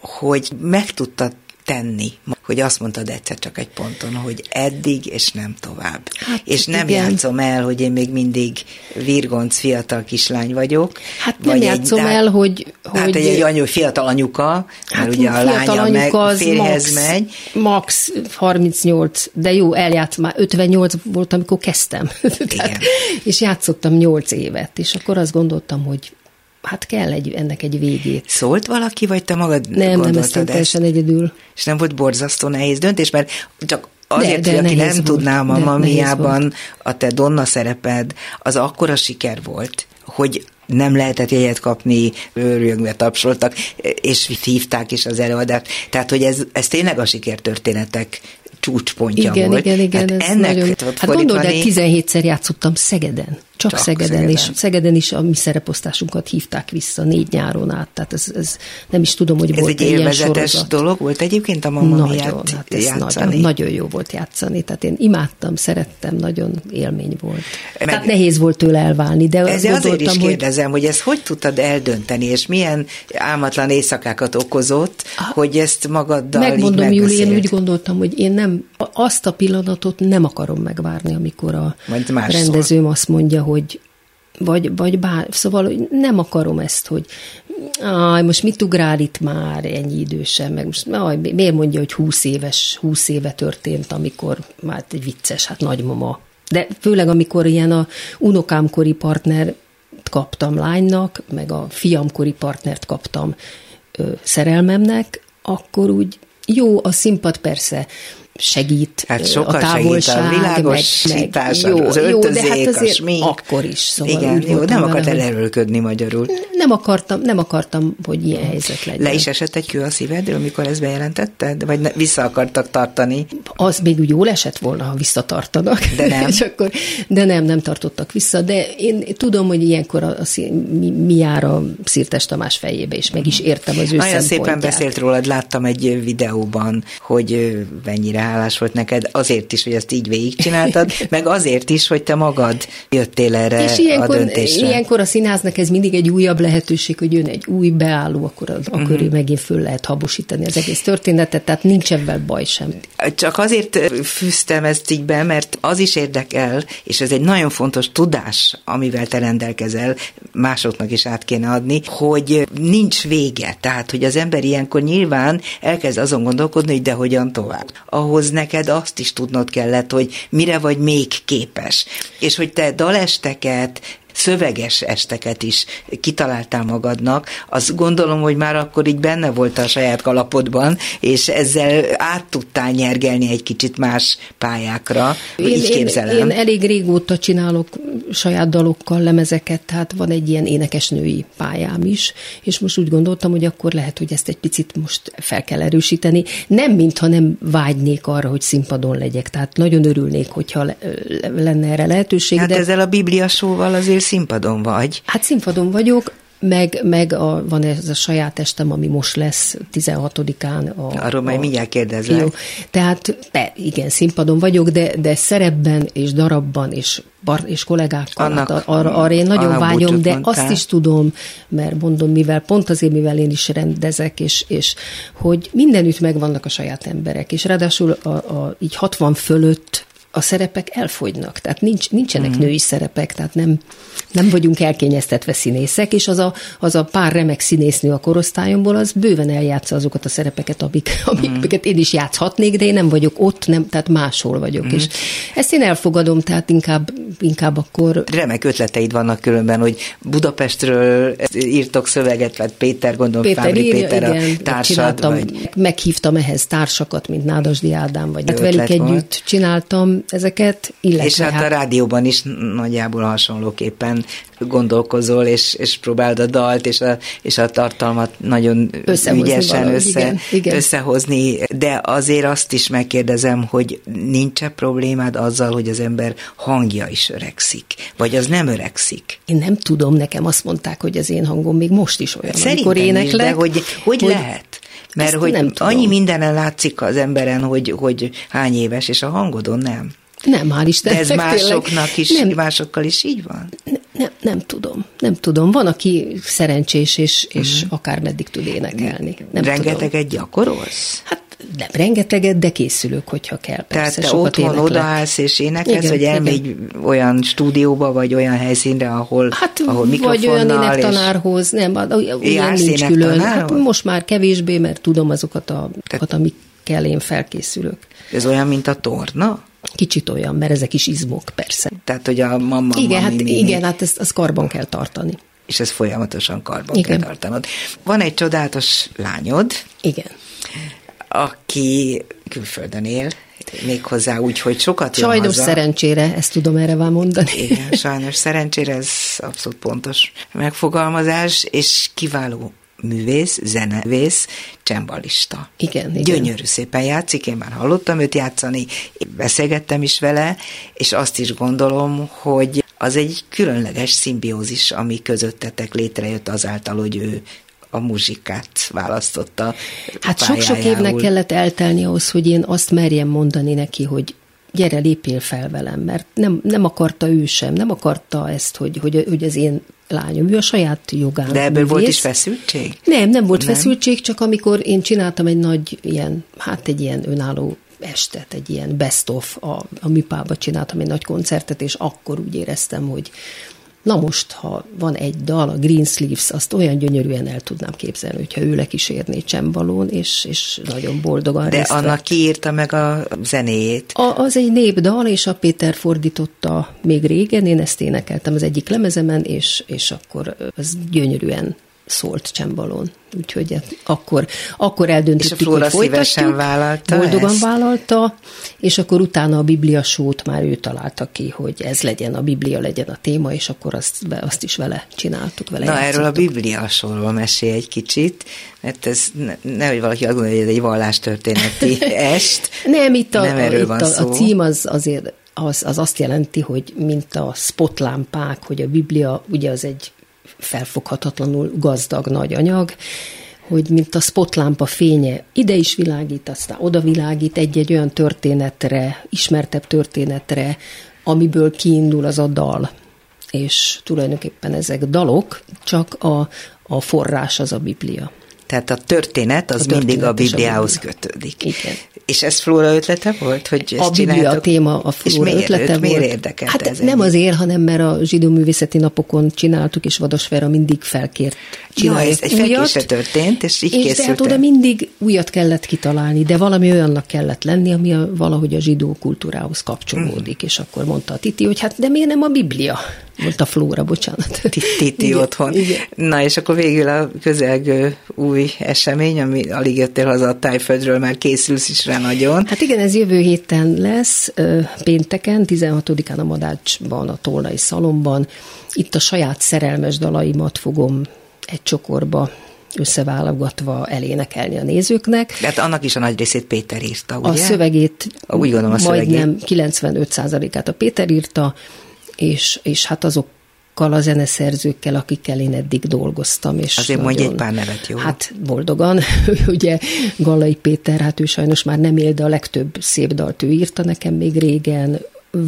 hogy meg tudtad tenni, hogy azt mondtad egyszer csak egy ponton, hogy eddig és nem tovább. Hát, és nem igen. játszom el, hogy én még mindig virgonc fiatal kislány vagyok.
Hát nem játszom egy, el, hogy...
Hát hogy... egy, egy anyu, fiatal anyuka, hát mert ugye a lánya meg az férhez max, megy.
Max 38, de jó, eljárt már 58 volt, amikor kezdtem. Tehát, és játszottam 8 évet, és akkor azt gondoltam, hogy hát kell egy, ennek egy végét.
Szólt valaki, vagy te magad
Nem, nem, ezt én teljesen egyedül.
És nem volt borzasztó nehéz döntés, mert csak azért, de, de hogy aki nem volt. tudná, a mamiában a te Donna szereped, az akkora siker volt, hogy nem lehetett jegyet kapni, őrjögve tapsoltak, és hívták is az előadást. Tehát, hogy ez, ez tényleg a sikertörténetek csúcspontja
igen,
volt.
Igen, igen, hát ennek nagyon... Hát gondold, de 17-szer játszottam Szegeden. Csak, Csak Szegeden, Szegeden, és Szegeden is a mi szereposztásunkat hívták vissza négy nyáron át, tehát ez, ez nem is tudom, hogy
ez
volt
egy
ilyen
sorozat. dolog volt egyébként a mama nagyon, hát ez
játszani? Nagyon, nagyon jó volt játszani, tehát én imádtam, szerettem, nagyon élmény volt. Meg, tehát nehéz volt tőle elválni, de
ez azért is kérdezem, hogy... hogy ezt hogy tudtad eldönteni, és milyen álmatlan éjszakákat okozott, ah, hogy ezt magaddal
Megmondom, Júli, én úgy gondoltam, hogy én nem, azt a pillanatot nem akarom megvárni, amikor a rendezőm azt mondja, hogy vagy, vagy bár, szóval nem akarom ezt, hogy aj, most mit ugrál itt már ennyi idősen, meg most aj, miért mondja, hogy 20 éves, 20 éve történt, amikor már egy vicces, hát nagymama. De főleg, amikor ilyen a unokámkori partner kaptam lánynak, meg a fiamkori partnert kaptam ö, szerelmemnek, akkor úgy jó, a színpad persze segít
hát sokkal a távolság, segít a világosítás, meg, meg, jó, az öltözék, jó, de hát azért a
akkor is. Szóval
Igen, jó, nem akart elerőlködni magyarul.
Nem akartam, nem akartam, hogy ilyen helyzet legyen.
Le is esett egy kő a szívedről, amikor ezt bejelentetted? Vagy ne, vissza akartak tartani?
Az még úgy jól esett volna, ha visszatartanak.
De nem.
És akkor, de nem, nem tartottak vissza. De én tudom, hogy ilyenkor a, a, mi, mi jár a Szirtes Tamás fejébe, és meg is értem az ő
Nagyon szépen beszélt rólad, láttam egy videóban, hogy mennyire hálás volt neked azért is, hogy ezt így végigcsináltad, meg azért is, hogy te magad jöttél erre és ilyenkor, a döntésre.
ilyenkor a színháznak ez mindig egy újabb lehetőség, hogy jön egy új beálló, akkor, uh-huh. akkor mhm. megint föl lehet habosítani az egész történetet, tehát nincs ebben baj sem.
Csak azért fűztem ezt így be, mert az is érdekel, és ez egy nagyon fontos tudás, amivel te rendelkezel, másoknak is át kéne adni, hogy nincs vége. Tehát, hogy az ember ilyenkor nyilván elkezd azon gondolkodni, hogy de hogyan tovább. Ahol ahhoz neked azt is tudnod kellett, hogy mire vagy még képes. És hogy te dalesteket, szöveges esteket is kitaláltál magadnak, azt gondolom, hogy már akkor így benne volt a saját kalapodban, és ezzel át tudtál nyergelni egy kicsit más pályákra. Én, így képzelem.
Én, én elég régóta csinálok saját dalokkal lemezeket, tehát van egy ilyen énekesnői pályám is, és most úgy gondoltam, hogy akkor lehet, hogy ezt egy picit most fel kell erősíteni. Nem, mintha nem vágynék arra, hogy színpadon legyek, tehát nagyon örülnék, hogyha lenne erre lehetőség.
Hát de... ezzel a Biblia sóval azért színpadon vagy.
Hát színpadon vagyok, meg, meg a, van ez a saját estem, ami most lesz 16-án.
A, Arról majd mindjárt kérdezlek. Jó.
Tehát be, igen, színpadon vagyok, de, de szerepben és darabban és bar, és kollégákkal. Annak, hát arra, arra én nagyon vágyom, de mondtál. azt is tudom, mert mondom, mivel pont azért, mivel én is rendezek, és, és hogy mindenütt megvannak a saját emberek, és ráadásul a, a, így 60 fölött a szerepek elfogynak, tehát nincs, nincsenek mm. női szerepek, tehát nem, nem vagyunk elkényeztetve színészek, és az a, az a pár remek színésznő a korosztályomból, az bőven eljátsza azokat a szerepeket, amik, amiket mm. én is játszhatnék, de én nem vagyok ott, nem, tehát máshol vagyok, mm. és ezt én elfogadom, tehát inkább, inkább akkor...
Remek ötleteid vannak különben, hogy Budapestről írtok szöveget, vagy Péter, gondolom, Péter, Fábri írja, Péter igen, a társad, vagy...
Meghívtam ehhez társakat, mint Nádasdi Ádám, vagy hát velük együtt csináltam ezeket, illetve...
És hát, hát a rádióban is nagyjából hasonlóképpen gondolkozol, és, és próbáld a dalt, és a, és a tartalmat nagyon összehozni ügyesen valahogy, össze, igen, igen. összehozni, de azért azt is megkérdezem, hogy nincs-e problémád azzal, hogy az ember hangja is öregszik, vagy az nem öregszik?
Én nem tudom, nekem azt mondták, hogy az én hangom még most is olyan, Szerintem amikor éneklek. Is,
de hogy, hogy, hogy lehet? Mert Ezt hogy nem annyi mindenen látszik az emberen, hogy, hogy hány éves, és a hangodon nem.
Nem, hál' Istennek.
De ez másoknak is, nem, másokkal is így van?
Nem, nem, nem tudom, nem tudom. Van, aki szerencsés, és, és uh-huh. akár meddig tud énekelni. Nem
Rengeteget tudom. gyakorolsz?
Hát nem rengeteget, de készülök, hogyha kell.
Persze, Tehát te otthon odaállsz és énekelsz, vagy elmegy olyan stúdióba, vagy olyan helyszínre, ahol,
hát,
ahol
vagy olyan énektanárhoz, nem, olyan nincs külön. Hát most már kevésbé, mert tudom azokat, a, Tehát, amikkel én felkészülök.
Ez olyan, mint a torna?
Kicsit olyan, mert ezek is izmok, persze.
Tehát, hogy a mama,
Igen,
mami,
hát, mimi. igen, hát ezt, ezt karban kell tartani.
És ez folyamatosan karban igen. kell tartanod. Van egy csodálatos lányod.
Igen
aki külföldön él, méghozzá úgy, hogy sokat
jön Sajnos
haza.
szerencsére, ezt tudom erre már mondani.
Igen, sajnos szerencsére, ez abszolút pontos megfogalmazás, és kiváló művész, zenevész, csembalista.
Igen, igen.
Gyönyörű szépen játszik, én már hallottam őt játszani, beszélgettem is vele, és azt is gondolom, hogy az egy különleges szimbiózis, ami közöttetek létrejött azáltal, hogy ő a muzsikát választotta.
Hát sok-sok évnek kellett eltelni ahhoz, hogy én azt merjem mondani neki, hogy gyere, lépjél fel velem, mert nem, nem akarta ő sem, nem akarta ezt, hogy, hogy, hogy az én lányom, ő a saját jogán.
De ebből művész. volt is feszültség?
Nem, nem volt nem. feszültség, csak amikor én csináltam egy nagy ilyen, hát egy ilyen önálló estet, egy ilyen best of, a, a műpába csináltam egy nagy koncertet, és akkor úgy éreztem, hogy, Na most, ha van egy dal, a Green Sleeves, azt olyan gyönyörűen el tudnám képzelni, hogyha ő lekísérné csembalón, és, és nagyon boldogan
De annak kiírta meg a zenéjét?
A, az egy népdal, és a Péter fordította még régen, én ezt énekeltem az egyik lemezemen, és, és akkor az gyönyörűen szólt csembalón. Úgyhogy hát akkor, akkor eldöntöttük, és a hogy folytatjuk.
vállalta
Boldogan ezt? vállalta, és akkor utána a Biblia sót már ő találta ki, hogy ez legyen, a Biblia legyen a téma, és akkor azt, azt is vele csináltuk. Vele
Na játszottuk. erről a Biblia sorról mesélj egy kicsit, mert ez ne, nehogy valaki azt gondolja, hogy ez egy vallástörténeti est.
Nem, itt a, nem erről itt van a, szó. a cím az azért az, az azt jelenti, hogy mint a spotlámpák, hogy a Biblia ugye az egy felfoghatatlanul gazdag nagy anyag, hogy mint a spotlámpa fénye ide is világít, aztán oda világít egy-egy olyan történetre, ismertebb történetre, amiből kiindul az a dal. És tulajdonképpen ezek dalok, csak a, a forrás az a Biblia.
Tehát a történet az a történet mindig a Bibliához a Biblia. kötődik.
Igen.
És ez Flóra ötlete volt, hogy ezt
A Biblia téma a Flóra
és
ötlete
miért,
volt.
Miért érdekelt
hát
ez
nem ennyi? azért, hanem mert a zsidó művészeti napokon csináltuk, és Vadasfera mindig felkért
Ja, ez egy felkése történt, és így és
készült. oda mindig újat kellett kitalálni, de valami olyannak kellett lenni, ami a, valahogy a zsidó kultúrához kapcsolódik, mm. és akkor mondta a Titi, hogy hát de miért nem a Biblia? Mondta Flóra, bocsánat.
Titi igen, otthon. Igen. Na, és akkor végül a közelgő új esemény, ami alig jöttél haza a tájföldről, már készülsz is rá nagyon.
Hát igen, ez jövő héten lesz, pénteken, 16-án a Madácsban, a Tolnai Szalomban. Itt a saját szerelmes dalaimat fogom egy csokorba összeválogatva elénekelni a nézőknek.
Tehát annak is a nagy részét Péter írta, ugye?
A szövegét,
Úgy gondolom, a
majdnem 95%-át a Péter írta, és, és hát azok azokkal a zeneszerzőkkel, akikkel én eddig dolgoztam. És
Azért
nagyon,
mondj egy pár nevet, jó?
Hát boldogan. Ugye Gallai Péter, hát ő sajnos már nem él, de a legtöbb szép dalt ő írta nekem még régen.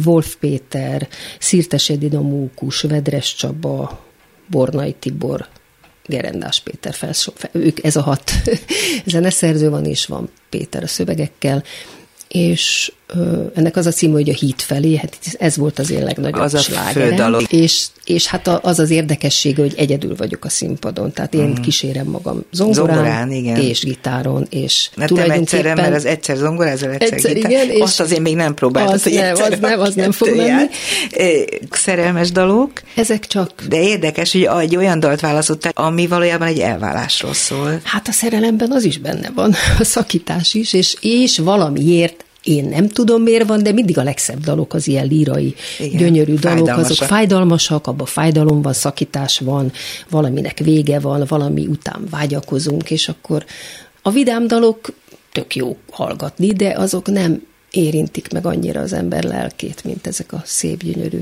Wolf Péter, Szirtes Edina Mókus, Vedres Csaba, Bornai Tibor, Gerendás Péter felso, ők ez a hat zeneszerző van, és van Péter a szövegekkel, és ennek az a cím, hogy a híd felé, hát ez volt az én legnagyobb
az a
slágerem. És, és hát az az érdekessége, hogy egyedül vagyok a színpadon, tehát én mm. kísérem magam zongorán, zongorán igen. és gitáron, és
Na tulajdonképpen... egyszerre, mert az egyszer zongorázol, egyszer, egyszer gitár. igen, és Azt azért még nem próbáltad,
az hogy nem, az nem, az nem fog menni.
Szerelmes dalok.
Ezek csak...
De érdekes, hogy egy olyan dalt választottál, ami valójában egy elválásról szól.
Hát a szerelemben az is benne van, a szakítás is, és, és valamiért én nem tudom, miért van, de mindig a legszebb dalok az ilyen lírai, Igen, gyönyörű dalok, azok fájdalmasak, abban fájdalom van, szakítás van, valaminek vége van, valami után vágyakozunk, és akkor a vidám dalok tök jó hallgatni, de azok nem érintik meg annyira az ember lelkét, mint ezek a szép, gyönyörű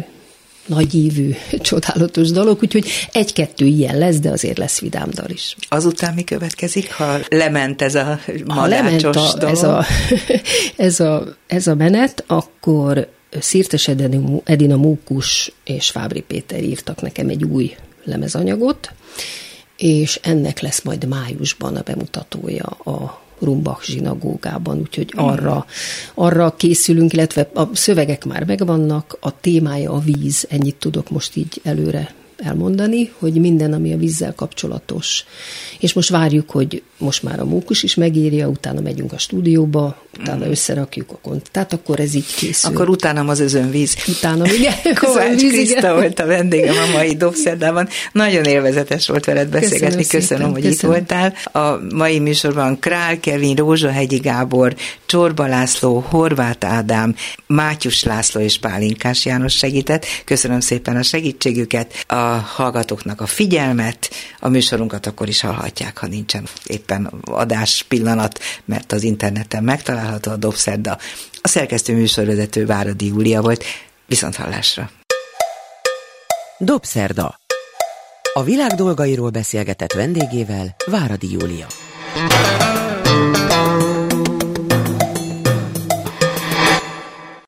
nagyívű, csodálatos dalok, úgyhogy egy-kettő ilyen lesz, de azért lesz vidám dal is.
Azután mi következik, ha lement ez a ha lement a?
Ez a, ez, a, ez a menet, akkor Szirtes Edina Mókus és Fábri Péter írtak nekem egy új lemezanyagot, és ennek lesz majd májusban a bemutatója a Rumbach zsinagógában, úgyhogy arra, arra készülünk, illetve a szövegek már megvannak, a témája a víz, ennyit tudok most így előre elmondani, hogy minden, ami a vízzel kapcsolatos. És most várjuk, hogy most már a mókus is megírja, utána megyünk a stúdióba, utána mm. összerakjuk a kont. Tehát akkor ez így készül.
Akkor utána az özönvíz.
Utána, igen.
Kovács Kriszta volt a vendégem a mai Dobszerdában. Nagyon élvezetes volt veled beszélgetni, köszönöm, köszönöm hogy köszönöm. itt voltál. A mai műsorban Král Kevin, Rózsahegyi Gábor, Csorba László, Horváth Ádám, Mátyus László és Pálinkás János segített. Köszönöm szépen a segítségüket, a hallgatóknak a figyelmet, a műsorunkat akkor is hallhatják, ha nincsen éppen adás pillanat, mert az interneten megtalálható a Dobszerda. A szerkesztő műsorvezető Váradi Júlia volt. Viszont hallásra!
Dobszerda. A világ dolgairól beszélgetett vendégével Váradi Júlia.